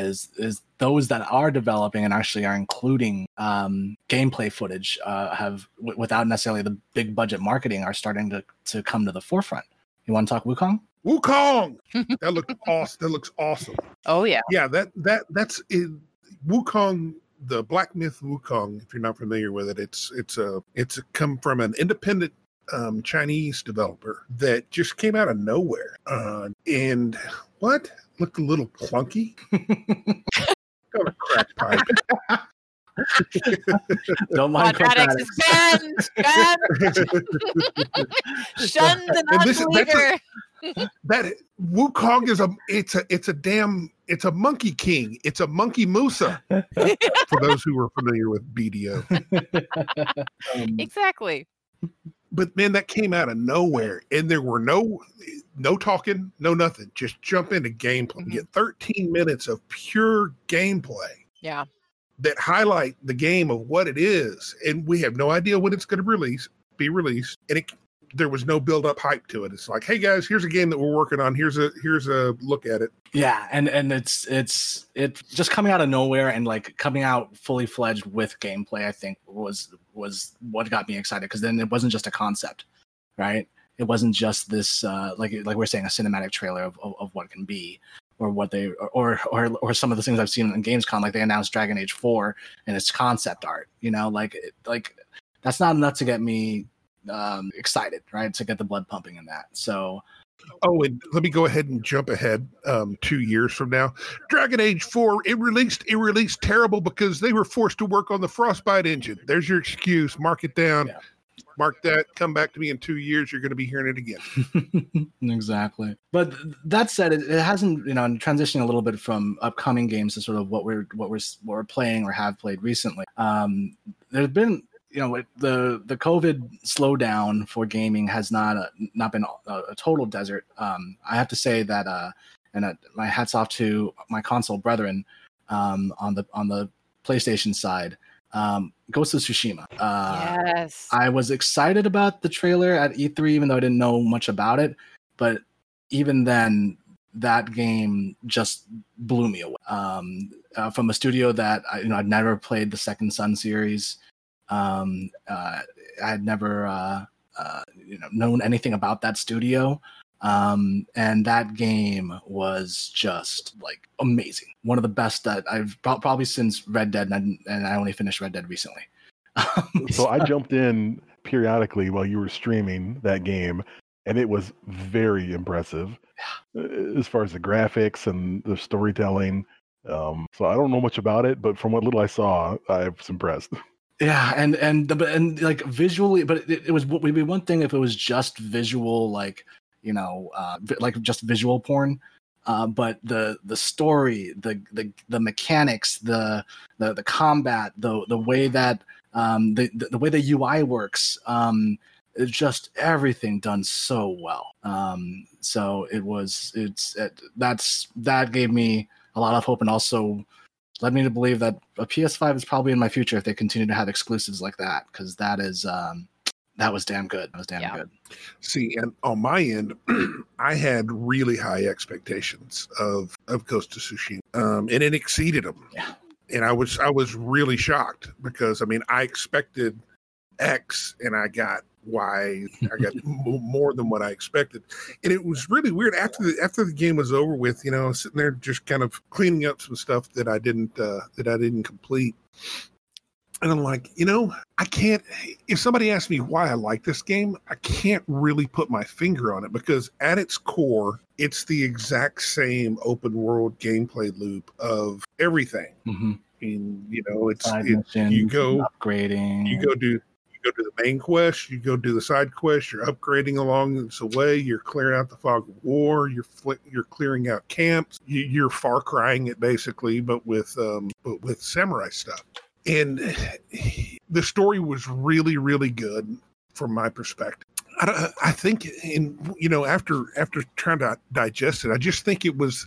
is is those that are developing and actually are including um, gameplay footage uh, have w- without necessarily the big budget marketing are starting to to come to the forefront. You want to talk Wukong? Wukong, that looks awesome. That looks awesome. Oh yeah. yeah that that that's in wukong the black myth wukong if you're not familiar with it it's it's a it's a, come from an independent um, chinese developer that just came out of nowhere uh, and what looked a little clunky got a crack pipe Don't mind Quadratics quadratics. is banned. Banned. Shunned the And this- that's a- non-believer. that wukong is a it's a it's a damn it's a monkey king it's a monkey musa for those who are familiar with bdo Um, Exactly. But man, that came out of nowhere, and there were no no talking, no nothing. Just jump into gameplay. Mhm. Get 13 minutes of pure gameplay Yeah. that highlight the game of what it is, and we have no idea when it's going to release, be released, and it. There was no build up hype to it. It's like, hey guys, here's a game that we're working on. Here's a here's a look at it. Yeah, and and it's it's it just coming out of nowhere and like coming out fully fledged with gameplay. I think was was what got me excited because then it wasn't just a concept, right? It wasn't just this uh, like like we're saying a cinematic trailer of, of, of what can be or what they or or or some of the things I've seen in Gamescom. Like they announced Dragon Age Four and it's concept art. You know, like like that's not enough to get me um excited right to get the blood pumping in that so Oh, and let me go ahead and jump ahead um, two years from now. Dragon Age 4, it released, it released terrible because they were forced to work on the Frostbite engine. There's your excuse. Mark it down. Yeah. Mark that. Come back to me in two years. You're going to be hearing it again. exactly. But that said, it, it hasn't, you know, and transitioning a little bit from upcoming games to sort of what we're what we're what we're playing or have played recently. Um, there's been, you know, it- the the COVID slowdown for gaming has not uh, not been a, a total desert. Um, I have to say that, uh, and uh, my hats off to my console brethren um, on the on the PlayStation side. Um, Ghost of Tsushima. Uh, yes. I was excited about the trailer at E3, even though I didn't know much about it. But even then, that game just blew me away. Um, uh, from a studio that I, you know I'd never played the Second Son series. Um, uh, I had never uh, uh, you know known anything about that studio. Um, and that game was just like amazing. One of the best that I've prob- probably since Red Dead, and, and I only finished Red Dead recently. So I jumped in periodically while you were streaming that game, and it was very impressive uh, as far as the graphics and the storytelling. Um, so I don't know much about it, but from what little I saw, I was impressed. Yeah, and and the, and like visually, but it, it was would be one thing if it was just visual, like you know, uh, like just visual porn. Uh, but the the story, the the the mechanics, the the the combat, the the way that um, the, the the way the UI works, um, it's just everything done so well. Um, so it was it's it, that's that gave me a lot of hope and also led me to believe that a PS5 is probably in my future if they continue to have exclusives like that because that is um, that was damn good. That was damn Yeah. good. See, and on my end, I had really high expectations of of Ghost of Tsushima, um, and it exceeded them. Yeah. And I was I was really shocked because I mean I expected X and I got Y. I got more than what I expected, and it was really weird after the after the game was over with. You know, sitting there just kind of cleaning up some stuff that I didn't uh, that I didn't complete. And I'm like, you know, I can't. If somebody asks me why I like this game, I can't really put my finger on it because at its core, it's the exact same open world gameplay loop of everything. Mm-hmm. And you know, it's Side it, missions, you go- upgrading. you go do you go to the main quest, you go do the side quest, you're upgrading along the way, you're clearing out the fog of war, you're fli you're clearing out camps, you, you're Far Crying it basically, but with um but with samurai stuff. And the story was really really good from my perspective. I, I think in you know after after trying to digest it, I just think it was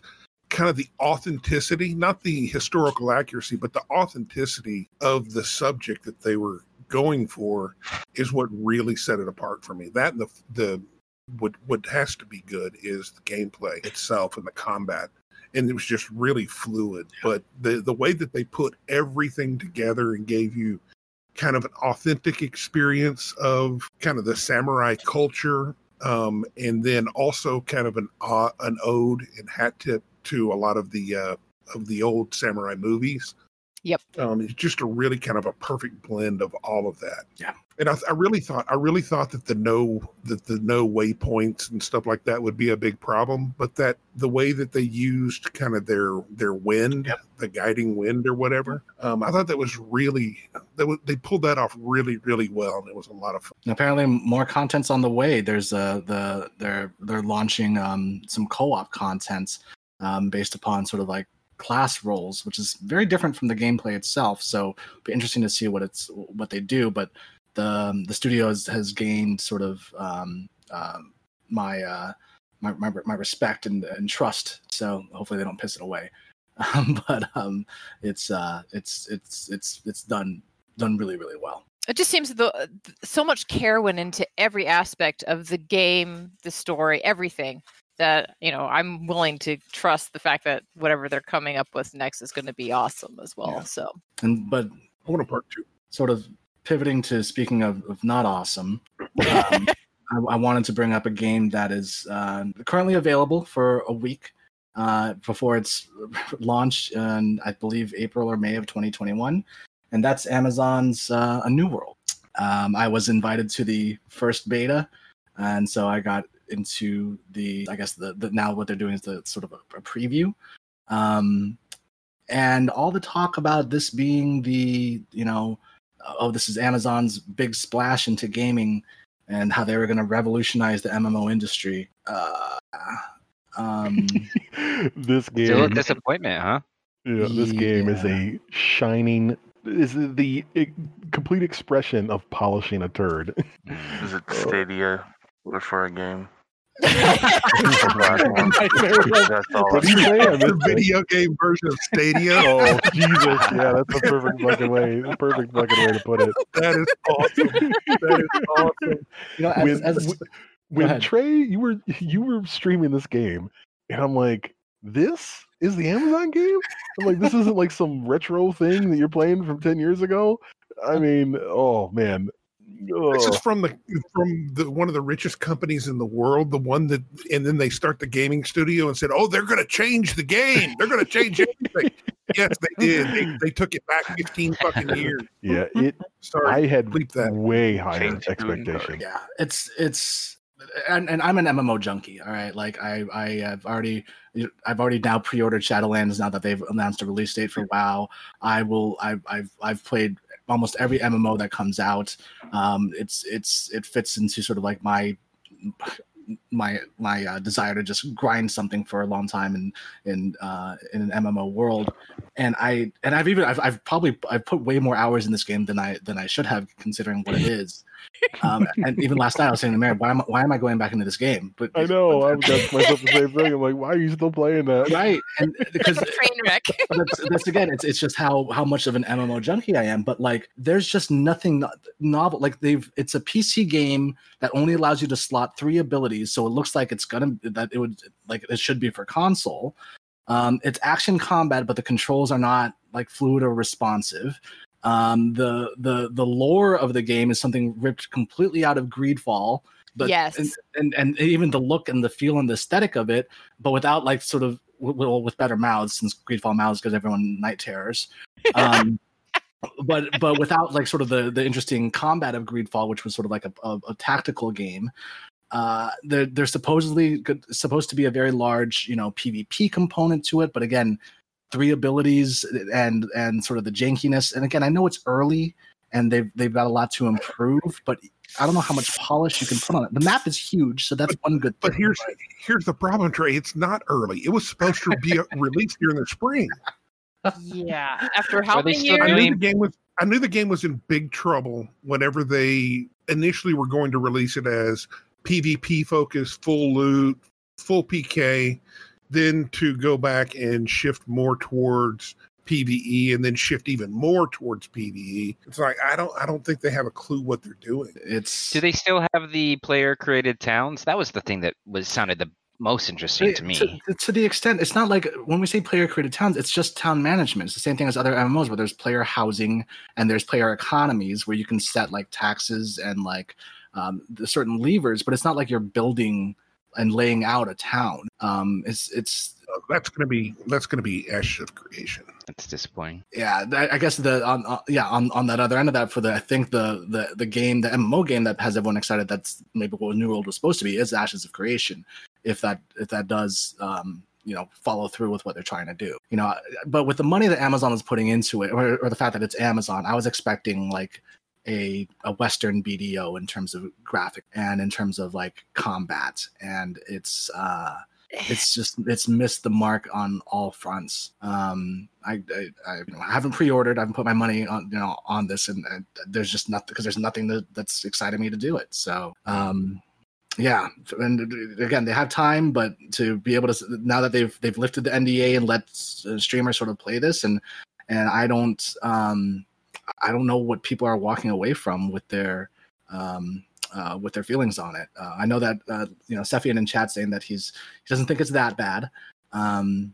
kind of the authenticity, not the historical accuracy, but the authenticity of the subject that they were going for is what really set it apart for me. That and the the what what has to be good is the gameplay itself and the combat. And it was just really fluid. But the the way that they put everything together and gave you kind of an authentic experience of kind of the samurai culture um, and then also kind of an uh, an ode and hat tip to a lot of the uh, of the old samurai movies. Yep. Um, it's just a really kind of a perfect blend of all of that. Yeah. And I, I really thought I really thought that the no that the no waypoints and stuff like that would be a big problem, but that the way that they used kind of their their wind, Yep. the guiding wind or whatever, um, I thought that was really that was, they pulled that off really really well, and it was a lot of fun. Apparently more content's on the way there's uh the they're they're launching um some co-op contents um based upon sort of like class roles which is very different from the gameplay itself. So it'll be interesting to see what it's what they do but the um, the studio has, has gained sort of um, um my uh my, my my respect and, and trust. So hopefully they don't piss it away. Um, but um it's uh it's it's it's it's done done really really well. It just seems the so much care went into every aspect of the game, the story, everything that you know I'm willing to trust the fact that whatever they're coming up with next is going to be awesome as well. Yeah. So and but I want a part two. sort of pivoting to speaking of, of not awesome, um, I, I wanted to bring up a game that is uh, currently available for a week uh, before it's launched in, I believe, April or May of 2021. And that's Amazon's uh, A New World. Um, I was invited to the first beta, and so I got into the, I guess, the, the now what they're doing is the sort of a, a preview. Um, and all the talk about this being the, you know, oh, this is Amazon's big splash into gaming and how they were going to revolutionize the MMO industry. Uh, um, this game, Still a disappointment, huh? yeah, this game is a shining. Is the complete expression of polishing a turd. Is it Stadia but for a game? What That's all. do you saying? The video game version of Stadia. Oh, oh. Jesus! Yeah, that's the perfect fucking way. The perfect fucking way to put it. That is awesome. That is awesome. you know, as, when, as, when- when. Trey, you were you were streaming this game, and I'm like, this is the Amazon game. I'm like, this isn't like some retro thing that you're playing from ten years ago. I mean, oh man, This is from the from the one of the richest companies in the world, the one that, and then they start the gaming studio and said, "Oh, they're going to change the game. They're going to change everything." yes, they did. They, they took it back fifteen fucking years. Yeah, it. Sorry, I had that. way higher Change food expectations. yeah it's it's and, and i'm an mmo junkie all right like i i have already i've already now pre-ordered shadowlands now that they've announced a release date for wow i will i've i've, I've played almost every mmo that comes out um it's it's it fits into sort of like my my my uh, desire to just grind something for a long time in in uh in an mmo world. And i and i've even i've, I've probably i've put way more hours in this game than i than i should have considering what it is um, and even last night I was saying to Mary, why am I, why am I going back into this game? But I know. I've got myself the same thing. I'm like, why are you still playing that? right, and because Train wreck. that's, that's again, it's it's just how how much of an MMO junkie I am. But like, there's just nothing novel. Like they've, it's a PC game that only allows you to slot three abilities, so it looks like it's gonna that it would like it should be for console. Um, it's action combat, but the controls are not like fluid or responsive. Um, the the the lore of the game is something ripped completely out of Greedfall. But Yes. and, and and even the look and the feel and the aesthetic of it, but without like sort of well with better mouths since Greedfall mouths gives everyone night terrors. Um, but but without like sort of the the interesting combat of Greedfall, which was sort of like a, a, a tactical game. Uh, there, there's supposedly good, supposed to be a very large, you know, PvP component to it, but again, three abilities and and sort of the jankiness. And again, I know it's early and they've they've got a lot to improve, but I don't know how much polish you can put on it. The map is huge, so that's one good thing. But here's here's the problem, Trey. It's not early. It was supposed to be released during the spring. Yeah. After how Are they many still I knew the game was I knew the game was in big trouble whenever they initially were going to release it as PvP focus, full loot, full PK, then to go back and shift more towards PvE and then shift even more towards PvE. It's like I don't I don't think they have a clue what they're doing. it's Do they still have the player created towns? That was the thing that was sounded the most interesting to me. To, to the extent it's not like when we say player created towns, it's just town management. It's the same thing as other MMOs where there's player housing and there's player economies where you can set like taxes and like um, the certain levers, but it's not like you're building and laying out a town. Um, it's it's Uh, that's gonna be that's gonna be Ashes of Creation. That's disappointing. yeah that, i guess the on, on yeah on, on that other end of that for the i think the the the game the mmo game that has everyone excited that's maybe what new world was supposed to be is ashes of creation if that if that does um you know follow through with what they're trying to do you know but with the money that amazon is putting into it or, or the fact that it's amazon i was expecting like a a western bdo in terms of graphic and in terms of like combat and it's uh it's just it's missed the mark on all fronts. Um, I I, I, you know, I haven't pre-ordered. I haven't put my money on you know on this, and, and there's just nothing because there's nothing that, that's exciting me to do it. So um, yeah, and again, they have time, but to be able to s- now that they've they've lifted the NDA and let uh, streamers sort of play this, and and I don't um, I don't know what people are walking away from with their um, uh, with their feelings on it. Uh, I know that uh, you know Sephian in chat saying that he's he doesn't think it's that bad. Um,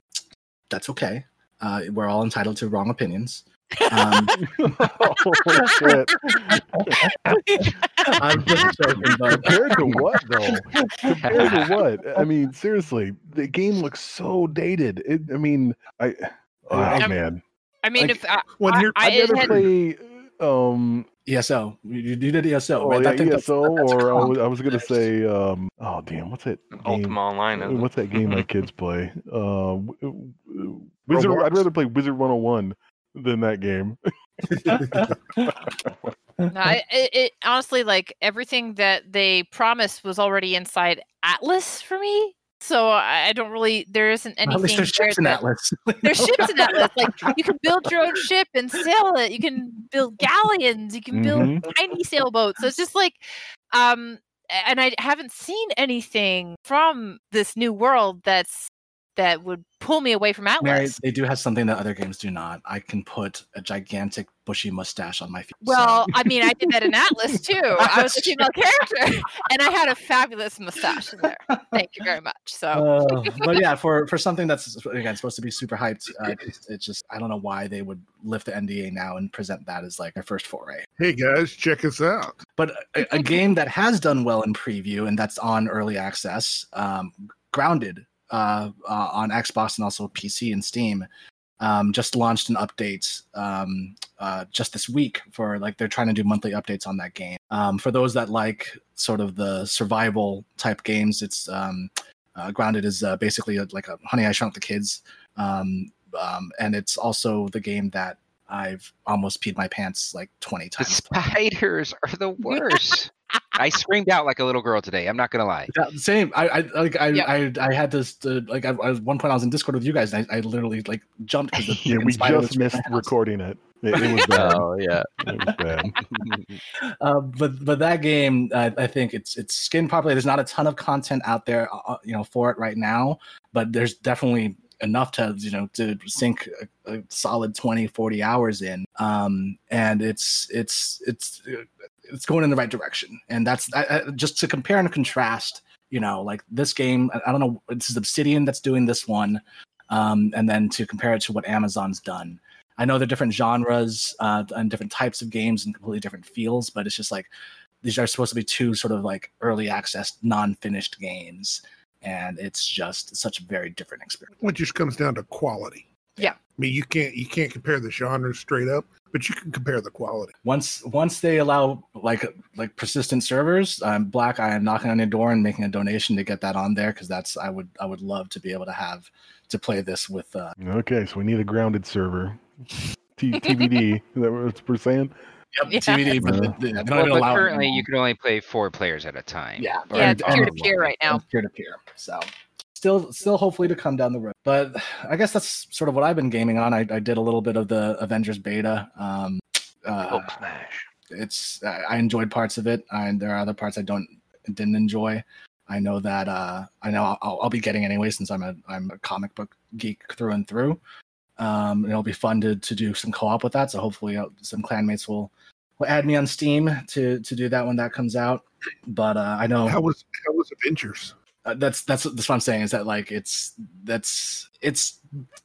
that's okay. Uh, we're all entitled to wrong opinions. Um, oh, shit. I'm just joking, but Compared to what, though? Compared to what? I mean, seriously, the game looks so dated. It, I mean, I, oh Um, man, I mean, Like, if I, When I, here- I, I'd rather had- play. Um, ESO, you, you did ESO, oh, right? yeah, I that's- ESO, that's or I was, I was gonna say, um, oh damn, what's that game? Ultima Online. isn't it? What's that game my kids play? Uh, w- w- Wizard. Roblox? I'd rather play Wizard 101 than that game. No, it, it honestly like everything that they promised was already inside Atlas for me. So I, don't really there isn't anything. At least there's ships in that- Atlas. There's ships in Atlas. Like you can build your own ship and sail it. You can build galleons. You can build Mhm. tiny sailboats. So it's just like, um, and I haven't seen anything from this new world that's that would pull me away from Mary, Atlas. they do have something that other games do not. I can put a gigantic bushy mustache on my feet. Well, I mean, I did that in Atlas too. I was a female character, and I had a fabulous mustache in there. Thank you very much. So, Uh, but yeah, for for something that's again supposed to be super hyped, uh, it's, it's just I don't know why they would lift the NDA now and present that as like their first foray. Hey guys, check us out. But a, a game that has done well in preview and that's on early access, um, Grounded uh, uh, on Xbox and also PC and Steam, um, just launched an update um, uh, just this week for like they're trying to do monthly updates on that game. Um, for those that like sort of the survival type games, it's um, uh, Grounded is uh, basically a, like a Honey I Shrunk the Kids, um, um, and it's also the game that I've almost peed my pants like twenty The times. spiders are the worst. I screamed out like a little girl today. I'm not gonna lie. Yeah, same. I, I like I, Yeah. I I had this uh, like I, I was one point I was in Discord with you guys and I, I literally like jumped because Yeah, we just missed in my house. recording it. It, it was bad. Oh yeah. It was bad. Uh, but but that game, uh, I think it's it's skin properly. There's not a ton of content out there, uh, you know, for it right now. But there's definitely enough to you know to sink a, a solid 20 40 hours in. Um and it's it's it's it's going in the right direction. And that's I, I, just to compare and contrast you know like this game I, I don't know this is obsidian that's doing this one um and then to compare it to what amazon's done. I know they're different genres uh, and different types of games and completely different feels, but it's just like these are supposed to be two sort of like early access, non-finished games, and it's just such a very different experience. It just comes down to quality. Yeah. I mean, you can't you can't compare the genres straight up, but you can compare the quality. Once once they allow like like persistent servers, um, Black, I am knocking on your door and making a donation to get that on there because that's I would I would love to be able to have to play this with uh, Okay, so we need a grounded server. T- TBD. Is that what we're saying? Yep, Yeah. TVD, but Uh, they, they don't Well, even but allow currently you can only play four players at a time. yeah Yeah, and- it's and- peer to peer right now. peer to peer. So still still hopefully to come down the road. But I guess that's sort of what I've been gaming on. I, I did a little bit of the Avengers beta. Um, uh, Hulk smash. it's I I enjoyed parts of it, and there are other parts I don't didn't enjoy. I know that uh, I know I'll, I'll be getting anyway since I'm a I'm a comic book geek through and through. Um, and it'll be fun to to do some co-op with that. So hopefully uh, some clanmates will will add me on Steam to to do that when that comes out. But uh, I know How was how was Avengers? uh, that's that's that's what I'm saying is that like it's that's it's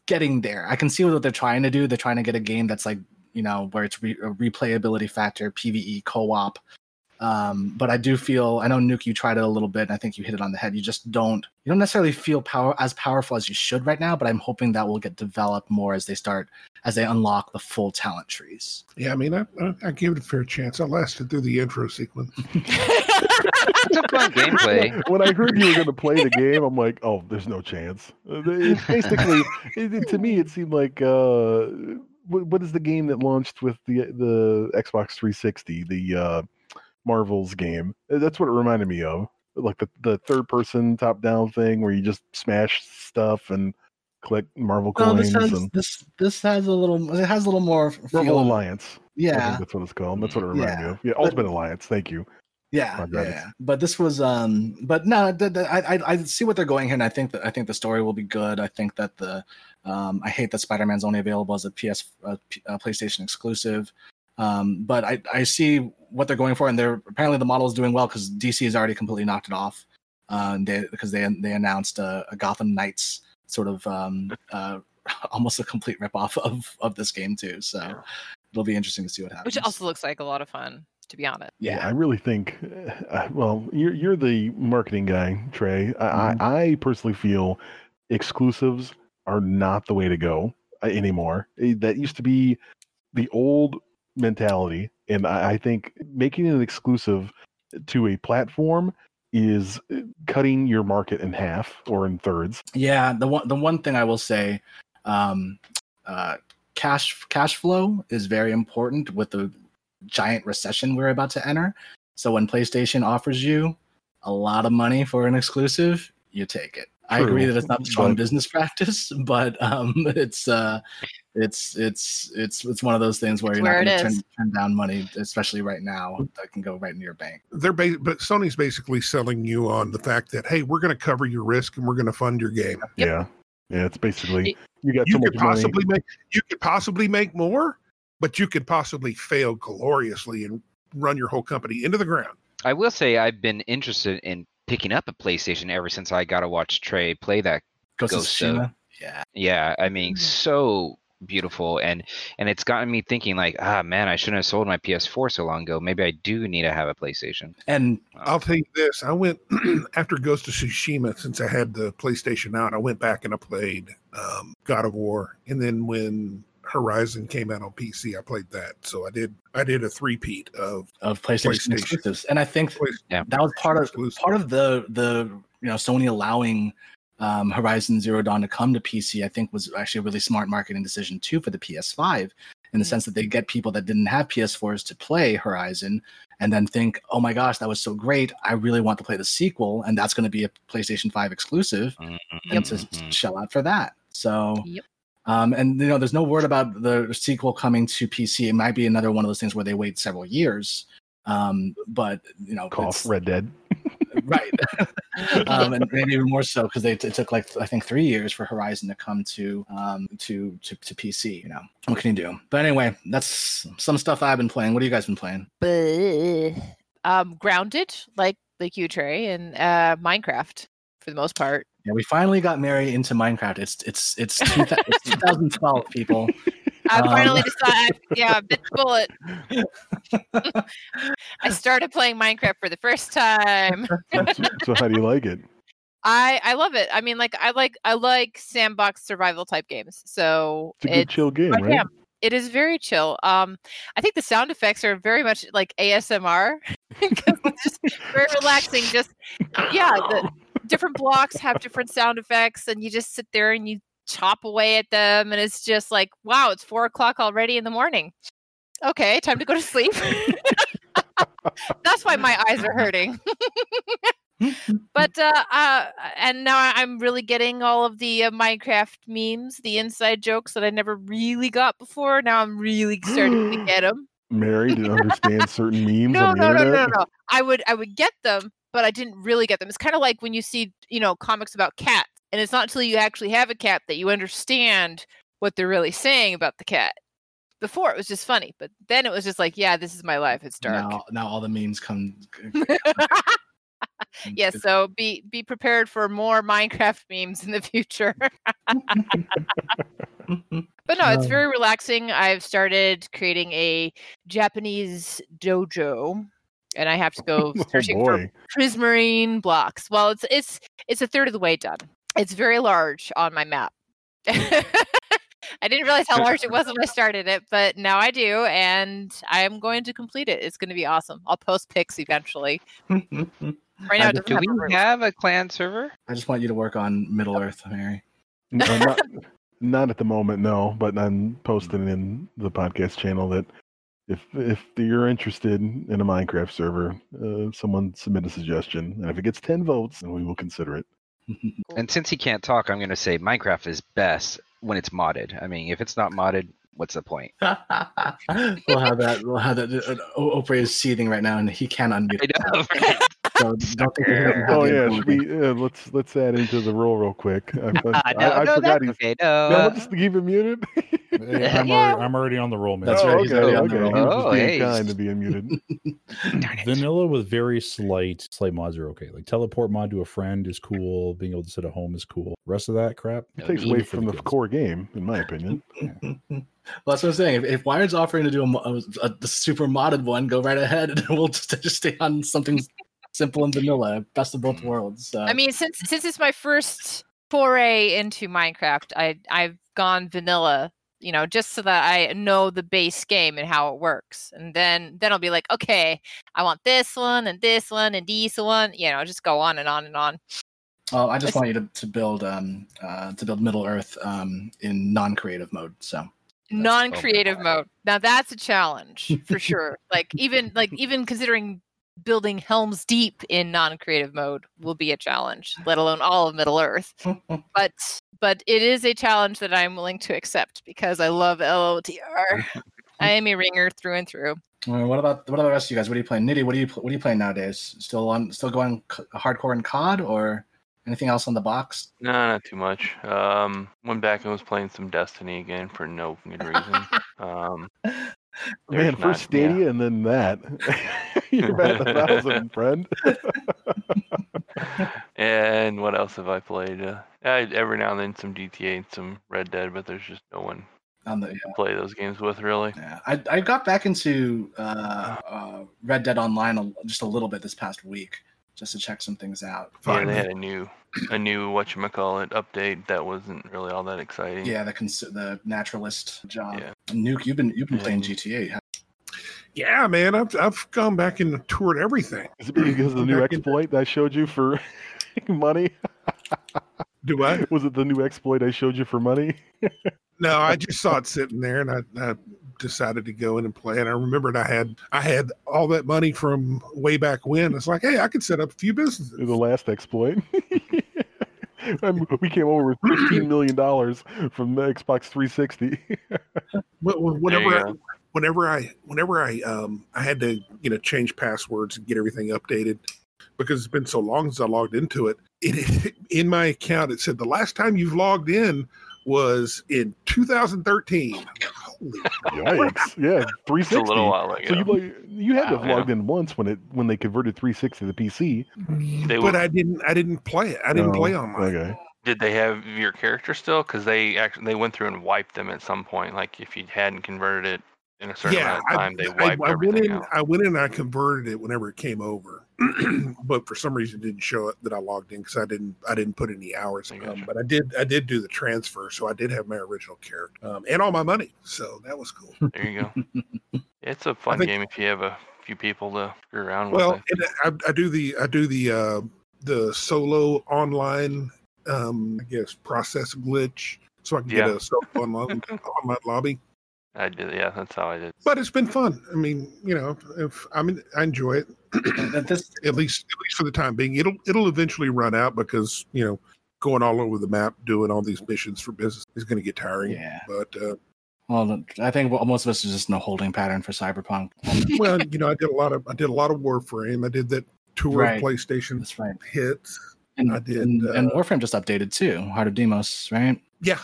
getting there. I can see what they're trying to do. They're trying to get a game that's like you know where it's re- a replayability factor, PVE co-op. Um, but I do feel I know Nuke, you tried it a little bit, and I think you hit it on the head. You just don't you don't necessarily feel power as powerful as you should right now. But I'm hoping that will get developed more as they start as they unlock the full talent trees. Yeah, I mean, I, I, I gave it a fair chance. I lasted through the intro sequence. It's a fun gameplay. when I heard you were going to play the game, I'm like, oh, there's no chance. Uh, It's basically, it, it- to me, it seemed like uh, what, what is the game that launched with the the Xbox 360, the uh, Marvel's game? Uh, That's what it reminded me of, like the the third person top down thing where you just smash stuff and collect Marvel No, coins this has and this this has a little it has a little more. Marvel Alliance. Yeah, that's what it's called. That's what it reminded me of. Yeah, Ultimate Alliance. Thank you. Yeah, yeah, yeah. But this was, um, but no, the, the, I, I, I see what they're going here, and I think that I think the story will be good. I think that the, um, I hate that Spider Man's only available as a PS, uh, P- uh, PlayStation exclusive. Um, but I, I see what they're going for, and they're apparently the model is doing well because DC has already completely knocked it off. Uh, they, because they they announced a, a Gotham Knights sort of um, uh, almost a complete ripoff of of this game too. So it'll be interesting to see what happens. Which also looks like a lot of fun, to be honest. yeah, I really think. Uh, well, you're you're the marketing guy, Trey. I, Mhm. I, I personally feel exclusives are not the way to go uh, anymore. Eh, That used to be the old mentality, and I, I think making it an exclusive to a platform is cutting your market in half or in thirds. Yeah, the one the one thing I will say, um, uh, cash cash flow is very important with the giant recession we're about to enter. So when PlayStation offers you a lot of money for an exclusive, you take it. I agree that it's not the strong but- business practice, but um, it's uh, it's it's it's it's one of those things where It's you're where not going to turn, turn down money, especially right now. That can go right into your bank. They're ba- but Sony's basically selling you on the fact that hey, we're going to cover your risk and we're going to fund your game. Yep. Yeah. Yeah, it's basically you got You so could much money. possibly make you could possibly make more, but you could possibly fail gloriously and run your whole company into the ground. I will say I've been interested in picking up a PlayStation ever since I got to watch Trey play that. Ghost of Ghost of- Tsushima. Yeah. Yeah, I mean, so beautiful, and and it's gotten me thinking like, ah, man, I shouldn't have sold my PS4 so long ago. Maybe I do need to have a PlayStation. And I'll tell you this: I went after Ghost of Tsushima since I had the PlayStation out. I went back and I played um, God of War, and then when Horizon came out on PC, I played that. So I did I did a three-peat of of PlayStation, PlayStation. exclusives. And I think Yeah. that was part of exclusive. part of the the you know Sony allowing um, Horizon Zero Dawn to come to PC. I think was actually a really smart marketing decision too for the PS5 in the Mhm. sense that they get people that didn't have PS4s to play Horizon and then think, oh my gosh, that was so great. I really want to play the sequel, and that's going to be a PlayStation 5 exclusive, and to Mhm. shell out for that. So. Yep. Um, and you know, there's no word about the sequel coming to PC. It might be another one of those things where they wait several years. Um, but you know, Cough, it's- Red Dead. right, um, and maybe even more so because they it took like I think three years for Horizon to come to um to, to to PC. You know, what can you do? But anyway, that's some stuff I've been playing. What have you guys been playing? Bleh. um, grounded, like like you, Trey, and uh, Minecraft for the most part. Yeah, we finally got Mary into Minecraft. It's it's it's, two, it's 2012, people. I Um, finally decided, yeah, bit bullet. I started playing Minecraft for the first time. so how do you like it? I I love it. I mean, like I like I like sandbox survival type games. So It's a good chill game, right? am. It is very chill. Um, I think the sound effects are very much like ASMR. it's just very relaxing. Just yeah, the different blocks have different sound effects, and you just sit there and you chop away at them, and it's just like, wow, it's four o'clock already in the morning. Okay, time to go to sleep. That's why my eyes are hurting. but uh, uh, and now I'm really getting all of the uh, Minecraft memes, the inside jokes that I never really got before. Now I'm really starting to get them. Mary to understand certain memes No, no, no, no, no. I would, I would get them, but I didn't really get them. It's kind of like when you see, you know, comics about cats, and it's not until you actually have a cat that you understand what they're really saying about the cat. Before it was just funny, but then it was just like, yeah, this is my life. It's dark. Now, now all the memes come. yes, so be be prepared for more Minecraft memes in the future. But no, it's Um, very relaxing. I've started creating a Japanese dojo, and I have to go Oh searching for prismarine blocks. Well, it's it's it's a third of the way done. It's very large on my map. I didn't realize how large it was when I started it, but now I do, and I am going to complete it. It's going to be awesome. I'll post pics eventually. Right now, it doesn't Do have we roof. have a clan server? I just want you to work on Middle Earth, Mary. No, not, not at the moment, no. But I'm posting in the podcast channel that if if you're interested in a Minecraft server, uh, someone submit a suggestion, and if it gets ten votes, then we will consider it. And since he can't talk, I'm going to say Minecraft is best when it's modded. I mean, if it's not modded, what's the point? we'll have that. We'll have that. Uh, Oprah is seething right now, and he can unmute. I know, himself. right? So don't think he doesn't have Oh yeah, we, uh, let's let's add into the roll real quick. I, I, no, I no, forgot that's he's. okay. No, No, uh, just to keep him muted. Hey, I'm, Yeah. already, I'm already on the roll, man. That's oh, right, he's okay, already on the okay. roll. Oh, just hey, kind he's- to be unmuted. Vanilla with very slight slight mods are okay. Like teleport mod to a friend is cool. Being able to sit at home is cool. Rest of that crap. It takes away from the the core game, in my opinion. well, that's what I'm saying. If, if Wired's offering to do a, mo- a, a super modded one, go right ahead, and we'll just, just stay on something simple and vanilla, best of both hmm. worlds. So. I mean, since since it's my first foray into Minecraft, I I've gone vanilla, you know, just so that I know the base game and how it works, and then then I'll be like, okay, I want this one and this one and this one, you know, just go on and on and on. well, I just it's- want you to, to build um uh, to build Middle Earth um in non-creative mode. So Non-creative mode. Now that's a challenge for sure. Like even like even considering building Helm's Deep in non-creative mode will be a challenge, let alone all of Middle Earth. but but it is a challenge that I'm willing to accept because I love LOTR. I am a ringer through and through. What about what about the rest of you guys? What are you playing? Nitty, what are you what are you playing nowadays? Still on still going hardcore in COD or Anything else on the box? No, not too much. Um, went back and was playing some Destiny again for no good reason. um, Man, first not- Stadia and then that. You're at a thousand, friend. And what else have I played? Uh, I, every now and then some GTA and some Red Dead, but there's just no one On the to play those games with really. yeah, I I got back into uh, uh, Red Dead Online a, just a little bit this past week, just to check some things out. Yeah, Fine. they had a new, a new what you call it update that wasn't really all that exciting. Yeah, the cons- the naturalist job. Yeah. Nuke, you've been you've been Yeah. playing GTA. huh? Yeah, man, I've I've gone back and toured everything. Is it because of the new Back in- exploit that I showed you for money? Do I? Was it the new exploit I showed you for money? No, I just saw it sitting there, and I, I decided to go in and play. And I remembered I had I had all that money from way back when. It's like, hey, I could set up a few businesses. The last exploit. We came over with fifteen million dollars from the Xbox 360. Wh- wh- Whenever I, whenever I whenever I um I had to you know change passwords and get everything updated because it's been so long since I logged into it. It in my account it said the last time you've logged in was in 2013. Holy Yikes! Yeah, It's a 360. little while ago. So you like, you had to ah, have Wow. logged in once when it when they converted 360 to the PC. They but were- I didn't I didn't play it. I didn't No, play on mine. Okay. Did they have your character still? Because they actually they went through and wiped them at some point. Like if you hadn't converted it in a certain yeah, amount of time, they I, wiped I, I went everything in. out. I went in. and I converted it whenever it came over, but for some reason didn't show it that I logged in because I didn't. I didn't put any hours. in. Um, but I did. I did do the transfer, so I did have my original character um, and all my money. So that was cool. There you go. it's a fun think- game if you have a few people to screw around well, with. It. and I, I do the. I do the. Uh, the solo online. Um, I guess process glitch, so I can get a solo online online lobby. I did. Yeah, that's how I did. But it's been fun. I mean, you know, if I mean, I enjoy it. At this at least at least for the time being. It'll it'll eventually run out because you know going all over the map doing all these missions for business is going to get tiring. Yeah. But uh, Well, I think most of us are just in a holding pattern for Cyberpunk. well, you know, I did a lot of I did a lot of Warframe. I did that tour Right. of PlayStation That's right. hits. And, I did, and, and uh, Warframe just updated too. Heart of Deimos, right? Yeah,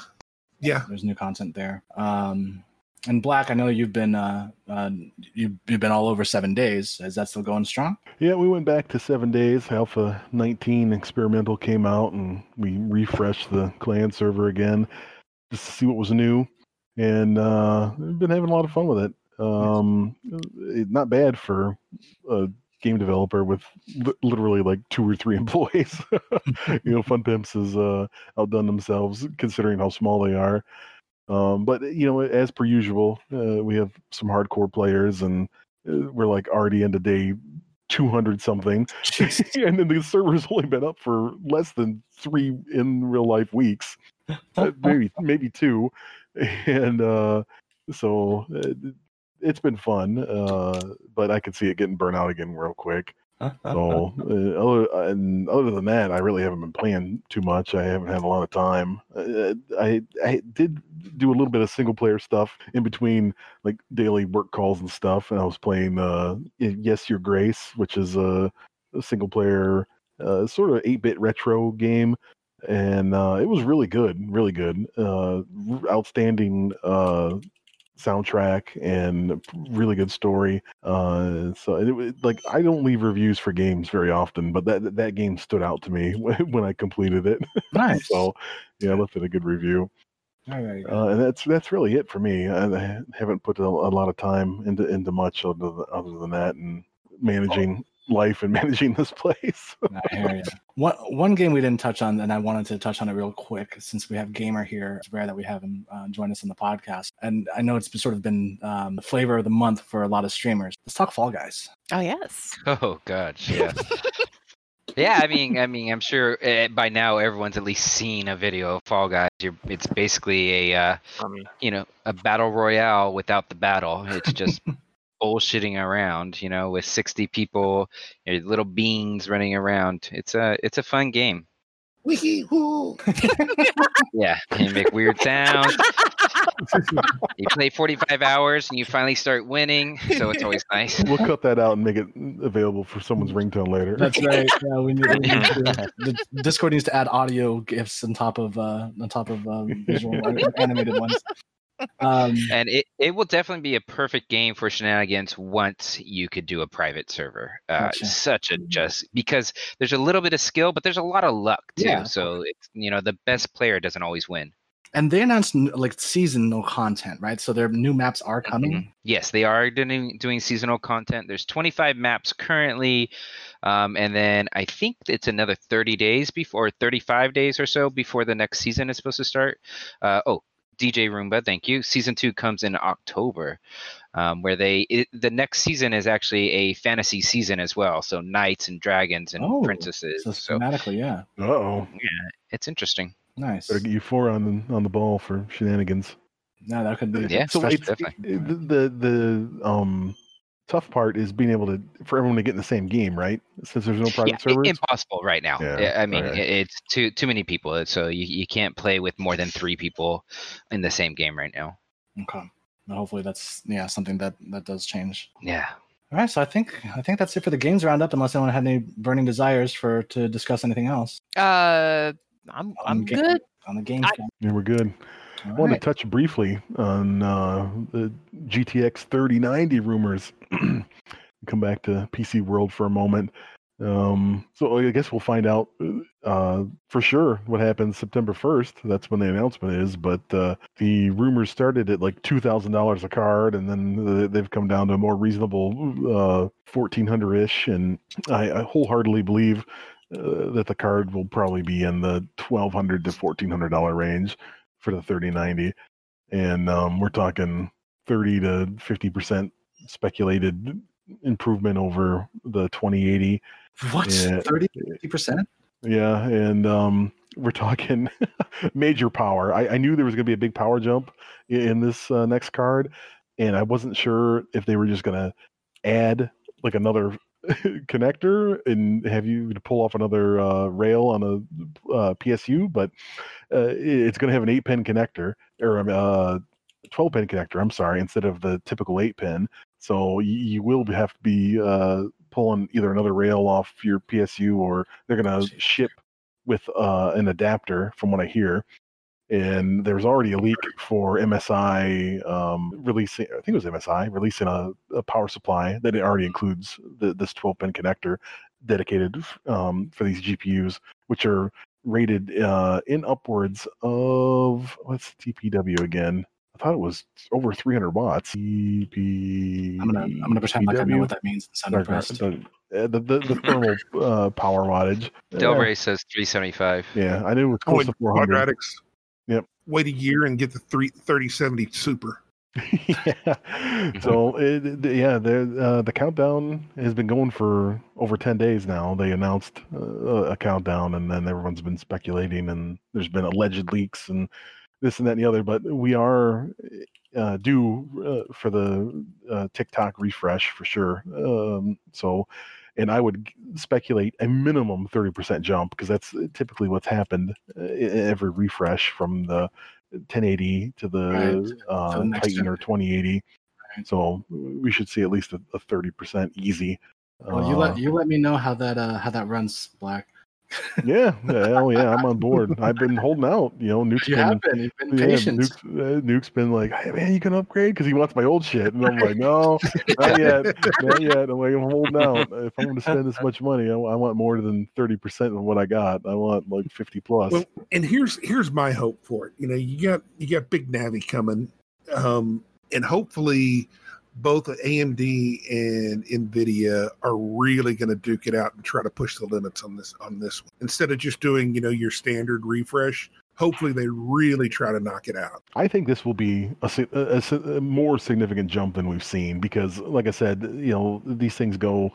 yeah. There's new content there. Um, and Black, I know you've been uh, uh, you, you've been all over seven days. Is that still going strong? Yeah, we went back to seven days. Alpha 19 experimental came out, and we refreshed the clan server again just to see what was new. And uh, we've been having a lot of fun with it. Um, it- not bad for a game developer with li- literally like two or three employees. you know, Fun Pimps has uh, outdone themselves considering how small they are. Um, but you know, as per usual, uh, we have some hardcore players, and uh, we're like already into day 200 something. And then the server's only been up for less than three in real life weeks Uh, maybe maybe two. And uh so uh, it's been fun uh but i could see it getting burnt out again real quick so uh, other, and other than that i really haven't been playing too much. I haven't had a lot of time. Uh, i i did do a little bit of single player stuff in between like daily work calls and stuff and i was playing uh yes your grace which is a, a single player uh, sort of 8-bit retro game and uh, it was really good really good. Uh, outstanding uh, soundtrack and really good story uh, so it, like i don't leave reviews for games very often but that that game stood out to me when, i completed it Nice. so yeah i left it a good review Oh, there you go. uh, and that's that's really it for me. I, I haven't put a, a lot of time into into much other than, other than that, and managing life and managing this place. I hear you. One one game we didn't touch on, and I wanted to touch on it real quick since we have Gamer here. It's rare that we have him uh, join us on the podcast, and I know it's been- sort of been um, the flavor of the month for a lot of streamers. Let's talk Fall Guys. Oh yes. Oh gosh, yeah. yeah, I mean, I mean, I'm sure uh, by now everyone's at least seen a video of Fall Guys. You're, it's basically a, uh, I you know, a battle royale without the battle. It's just bullshitting around, you know, with 60 people, your little beings running around. It's a, it's a fun game. Wee hoo. Yeah, and you make weird sounds. you play 45 hours and you finally start winning, so it's always nice. We'll cut that out and make it available for someone's ringtone later. That's right. Yeah, we need, we need to, the Discord needs to add audio gifs on top of uh, on top of uh, visual animated ones. Um, And it, it will definitely be a perfect game for shenanigans once you could do a private server. Uh, Gotcha. Such a just because there's a little bit of skill, but there's a lot of luck too. Yeah. So it's you know the best player doesn't always win. and they announced like seasonal content, right? So their new maps are coming. Mhm. Yes, they are doing doing seasonal content. There's 25 maps currently, um, and then I think it's another 30 days before, 35 days or so before the next season is supposed to start. Uh, oh, DJ Roomba, thank you. Season two comes in October, um, where they it, the next season is actually a fantasy season as well. So knights and dragons and Oh, princesses. So So thematically, yeah, Uh oh. Yeah, it's interesting. nice. Better get you four on the on the ball for shenanigans. No, that could be. Yeah, so special- it's, definitely. the, the the um tough part is being able to for everyone to get in the same game, right? Since there's no private yeah, servers. impossible right now. Yeah, I- I mean, alright. i- it's too too many people, so you, you can't play with more than three people in the same game right now. Okay. Well, hopefully that's yeah something that that does change. Yeah. All right, so I think I think that's it for the games roundup. Unless anyone had any burning desires for to discuss anything else Uh, I'm On I'm ga- good. on the game. I- yeah, we're good. All I wanted right. to touch briefly on uh, the GTX 3090 rumors. Come back to PC World for a moment. Um, so I guess we'll find out uh, for sure what happens September 1st. That's when the announcement is. But uh, the rumors started at like $2,000 a card, and then they've come down to a more reasonable uh, 1400 ish. And I, I wholeheartedly believe uh, that the card will probably be in the 1200 to $1,400 range for the 3090 and um, we're talking 30 to 50 percent speculated improvement over the 2080 What? Yeah. 30 percent? yeah and um, we're talking major power I, I knew there was going to be a big power jump i- in this uh, next card and i wasn't sure if they were just going to add like another connector and have you to pull off another uh, rail on a uh, psu but uh, it's going to have an 8 pin connector or um, uh, 12 pin connector i'm sorry instead of the typical 8 pin. So you, you will have to be uh, pulling either another rail off your psu or they're going to ship with uh, an adapter from what i hear and there's already a leak for msi um, releasing i think it was msi releasing a, a power supply that it already includes the, this 12 pin connector dedicated um, for these gpus which are rated uh, in upwards of what's TPW again? I thought it was over 300 watts. TP. I'm gonna I'm gonna pretend like I know what that means and sound impressed. The, uh, the, the, the thermal uh, power wattage. Del Uh, says 375. yeah, I knew it was Oh, close and to 400. quadratics. Yep. Wait a year and get the three thirty seventy super. yeah. So it, yeah, the uh, the countdown has been going for over ten days now. They announced uh, a countdown, and then everyone's been speculating, and there's been alleged leaks and this and that and the other. But we are uh, due uh, for the uh, tick-tock refresh for sure. Um, so. And I would speculate a minimum 30% jump because that's typically what's happened uh, every refresh from the 1080 to the Right. uh, Titan or 2080. So we should see at least a, a 30% easy. Well, you Uh, let you let me know how that uh how that runs, Black. Yeah, yeah, hell yeah, I'm on board. I've been holding out. You know, Nuke's You been, have been. You've been yeah, patient. Nuke's, uh, Nuke's been like, hey man, you can upgrade because he wants my old shit, and I'm like, no, not yet, not yet. I'm like, I'm holding out. If I'm going to spend this much money, I, I want more than 30 percent of what I got. I want like 50 plus. Well, and here's here's my hope for it. You know, you got you got Big Navi coming, um, and hopefully both AMD and Nvidia are really going to duke it out and try to push the limits on this on this one. Instead of just doing you know your standard refresh, hopefully they really try to knock it out. I think this will be a, a- a more significant jump than we've seen because, like I said, you know these things go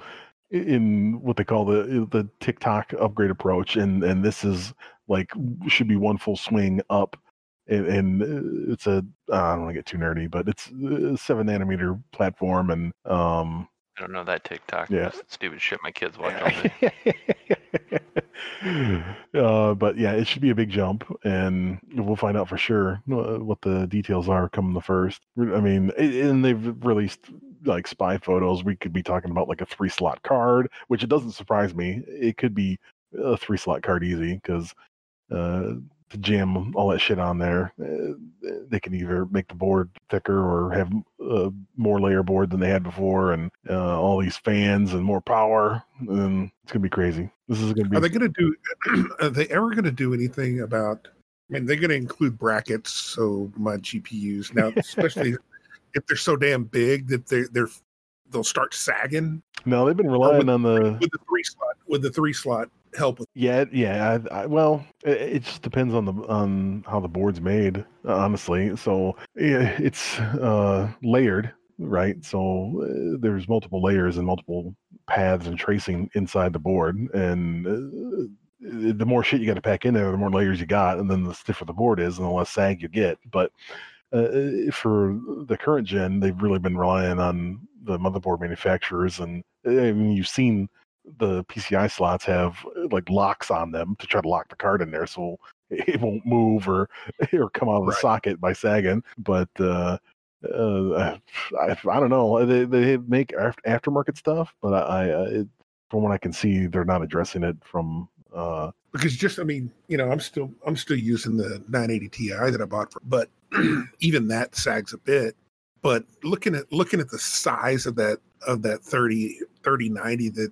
in what they call the the tick-tock upgrade approach, and and this is like should be one full swing up, and, and uh, it's a I don't want to get too nerdy, but it's a seven nanometer platform, and um I don't know that TikTok. Yeah. Stupid shit my kids watch all day. uh, but yeah, it should be a big jump, and we'll find out for sure uh, what the details are come the first. I mean, and they've released like spy photos. We could be talking about like a three slot card, which it doesn't surprise me. It could be a three slot card easy because uh, to jam all that shit on there, uh, they can either make the board thicker or have uh, more layer board than they had before, and uh, all these fans and more power. And it's gonna be crazy. This is gonna be. Are they going to do? Are they ever going to do anything about? I mean, they're going to include brackets, so my GPUs now, especially if they're so damn big that they they're they'll start sagging no, they've been relying on the. with the three slot with the three slot help with. Yeah, yeah. I, I, well, it, it just depends on the on how the board's made, honestly. So yeah, it's uh, layered, right? So uh, there's multiple layers and multiple paths and tracing inside the board, and uh, the more shit you got to pack in there, the more layers you got, and then the stiffer the board is, and the less sag you get. But uh, for the current gen, they've really been relying on the motherboard manufacturers, and I mean, you've seen the PCI slots have uh, like locks on them to try to lock the card in there, so it won't move or or come out of the Right. socket by sagging. But uh, uh, I, I don't know. They they make af- aftermarket stuff, but I, I it, from what I can see, they're not addressing it from. Uh, because just I mean, you know, I'm still I'm still using the 980 Ti that I bought for, but even that sags a bit. But looking at looking at the size of that of that 30 3090 that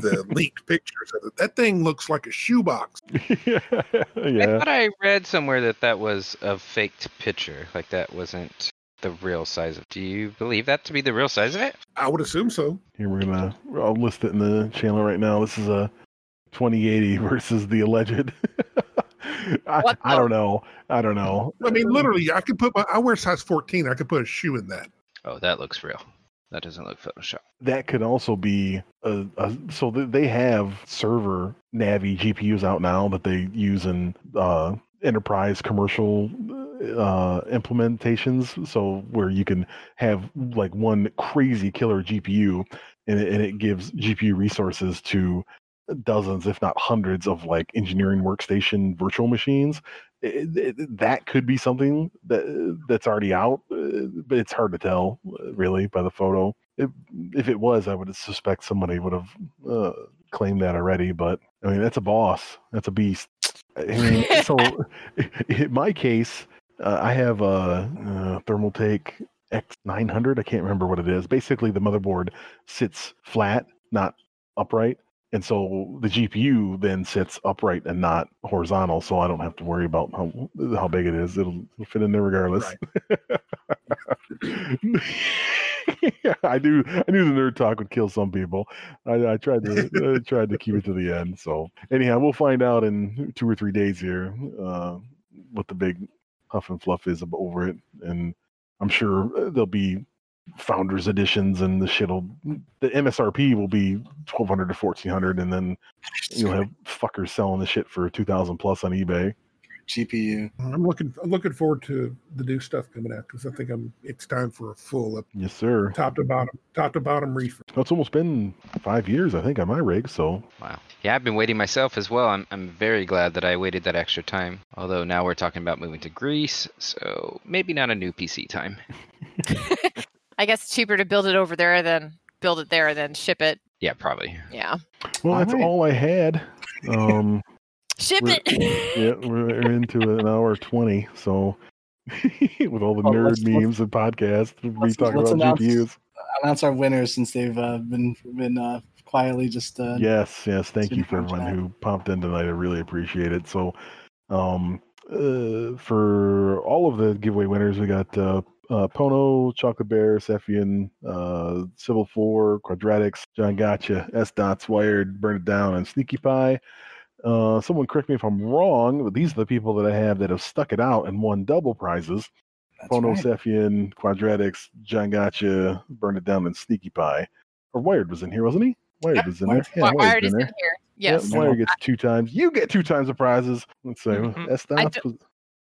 the leaked pictures of it, that thing looks like a shoebox. yeah, I thought I read somewhere that that was a faked picture. Like that wasn't the real size of. Do you believe that to be the real size of it? I would assume so. Here we're gonna. I'll list it in the channel right now. This is a 2080 versus the alleged. I, What I don't know. I don't know. I mean, literally, I could put my I wear size 14. I could put a shoe in that. Oh, that looks real. That doesn't look Photoshop. that could also be a, a so th- they have server Navi GPUs out now that they use in uh, enterprise commercial uh, implementations. So where you can have like one crazy killer GPU, and it, and it gives GPU resources to dozens, if not hundreds, of like engineering workstation virtual machines. It- it- that could be something that that's already out, uh, but it's hard to tell really by the photo. If, if it was, I would suspect somebody would have uh, claimed that already. But I mean, that's a boss. That's a beast. I mean, so in my case, uh, I have a, uh Thermaltake X900. I can't remember what it is. Basically, the motherboard sits flat, not upright. And so the GPU then sits upright and not horizontal, so I don't have to worry about how how big it is. It'll, it'll fit in there regardless. yeah, I knew I knew the nerd talk would kill some people. I, I tried to I tried to keep it to the end. So anyhow, we'll find out in two or three days here uh, what the big huff and fluff is over it, and I'm sure uh, there'll be founders editions, and the shit'll the MSRP will be twelve hundred to fourteen hundred, and then you'll have fuckers selling the shit for two thousand plus on eBay. GPU. I'm looking I'm looking forward to the new stuff coming out because I think I'm it's time for a full up, Yes, sir. top to bottom top to bottom refresh. It's almost been five years, I think, on my rig. So Wow. Yeah, I've been waiting myself as well. I'm I'm very glad that I waited that extra time. Although now we're talking about moving to Greece, so maybe not a new PC time. I guess cheaper to build it over there than build it there and then ship it. Yeah, probably. Yeah. well, that's Alright. all I had. Um, Ship We're- it. yeah, we're into an hour twenty. So with all the Well, nerd let's- let's- memes and podcasts, we let's- talk let's about announce- GPUs. Announce our winners since they've uh, been been uh, quietly just uh, Yes, yes. Thank you for everyone chat. who popped in tonight. I really appreciate it. So, um, uh, for all of the giveaway winners, we got uh, uh, Pono, Chocolate Bear, Sephian, uh, Civil Four, Quadratics, John Gotcha, S Dots, Wired, Burn It Down, and Sneaky Pie. Uh, someone correct me if I'm wrong, but these are the people that I have that have stuck it out and won double prizes. That's Pono, right. Sephian, Quadratics, John Gotcha, Burn It Down, and Sneaky Pie. Or Wired was in here, wasn't he? Wired Yep, was in Wired. there. Yeah, Wi- Wired is in in there. here. Yep, Yes. Wire gets two times. You get two times the prizes. Let's say Mhm. S I Dots don't- was.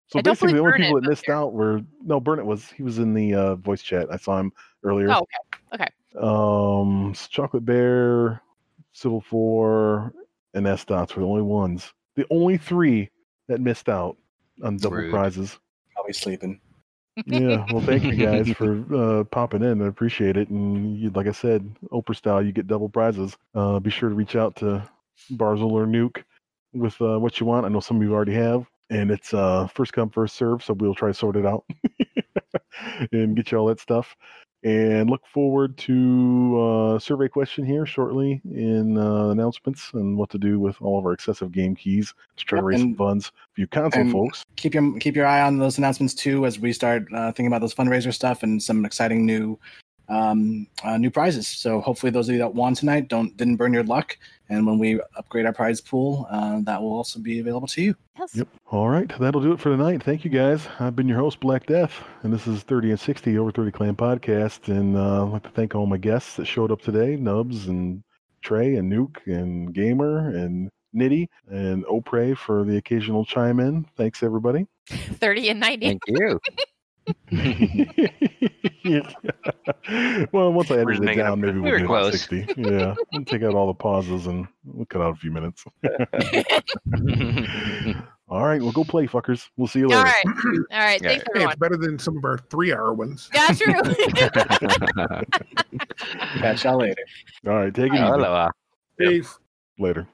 So I basically, the believe only people that missed here. out were no Burnett was he was in the uh, voice chat. I saw him earlier. Oh, okay. Um, s- Chocolate Bear, Civil Four, and S Dots were the only ones. The only three that missed out on double Rude. prizes. Probably sleeping. Yeah, well, thank you guys for uh, popping in. I appreciate it. And you, like I said, Oprah style, you get double prizes. Uh, be sure to reach out to Barzel or Nuke with uh, what you want. I know some of you already have, and it's uh, first come, first serve. So we'll try to sort it out and get you all that stuff. And look forward to uh, survey question here shortly in uh, announcements and what to do with all of our excessive game keys to try to Yep, raise some and- funds for you console folks. keep your keep your eye on those announcements too as we start uh, thinking about those fundraiser stuff and some exciting new um, uh, new prizes. So hopefully those of you that won tonight don't didn't burn your luck, and when we upgrade our prize pool, uh, that will also be available to you. Yes. Yep. All right. That'll do it for tonight. Thank you guys. I've been your host, Black Death, and this is 30 and 60 Over 30 Clan Podcast. And uh, I'd like to thank all my guests that showed up today Nubs and Trey and Nuke and Gamer and Nitty and Opre for the occasional chime in. Thanks, everybody. 30 and 90. Thank you. well, once I We're edit it making up down, maybe We we'll were get close. 60. Yeah. We'll take out all the pauses and we'll cut out a few minutes. all right. Well, go play, fuckers. We'll see you later. All right. All right. Yeah. Thanks, Hey, everyone. it's better than some of our three-hour ones. Yeah, true. Catch y'all later. All right. Take it easy. Aloha. Peace. Later.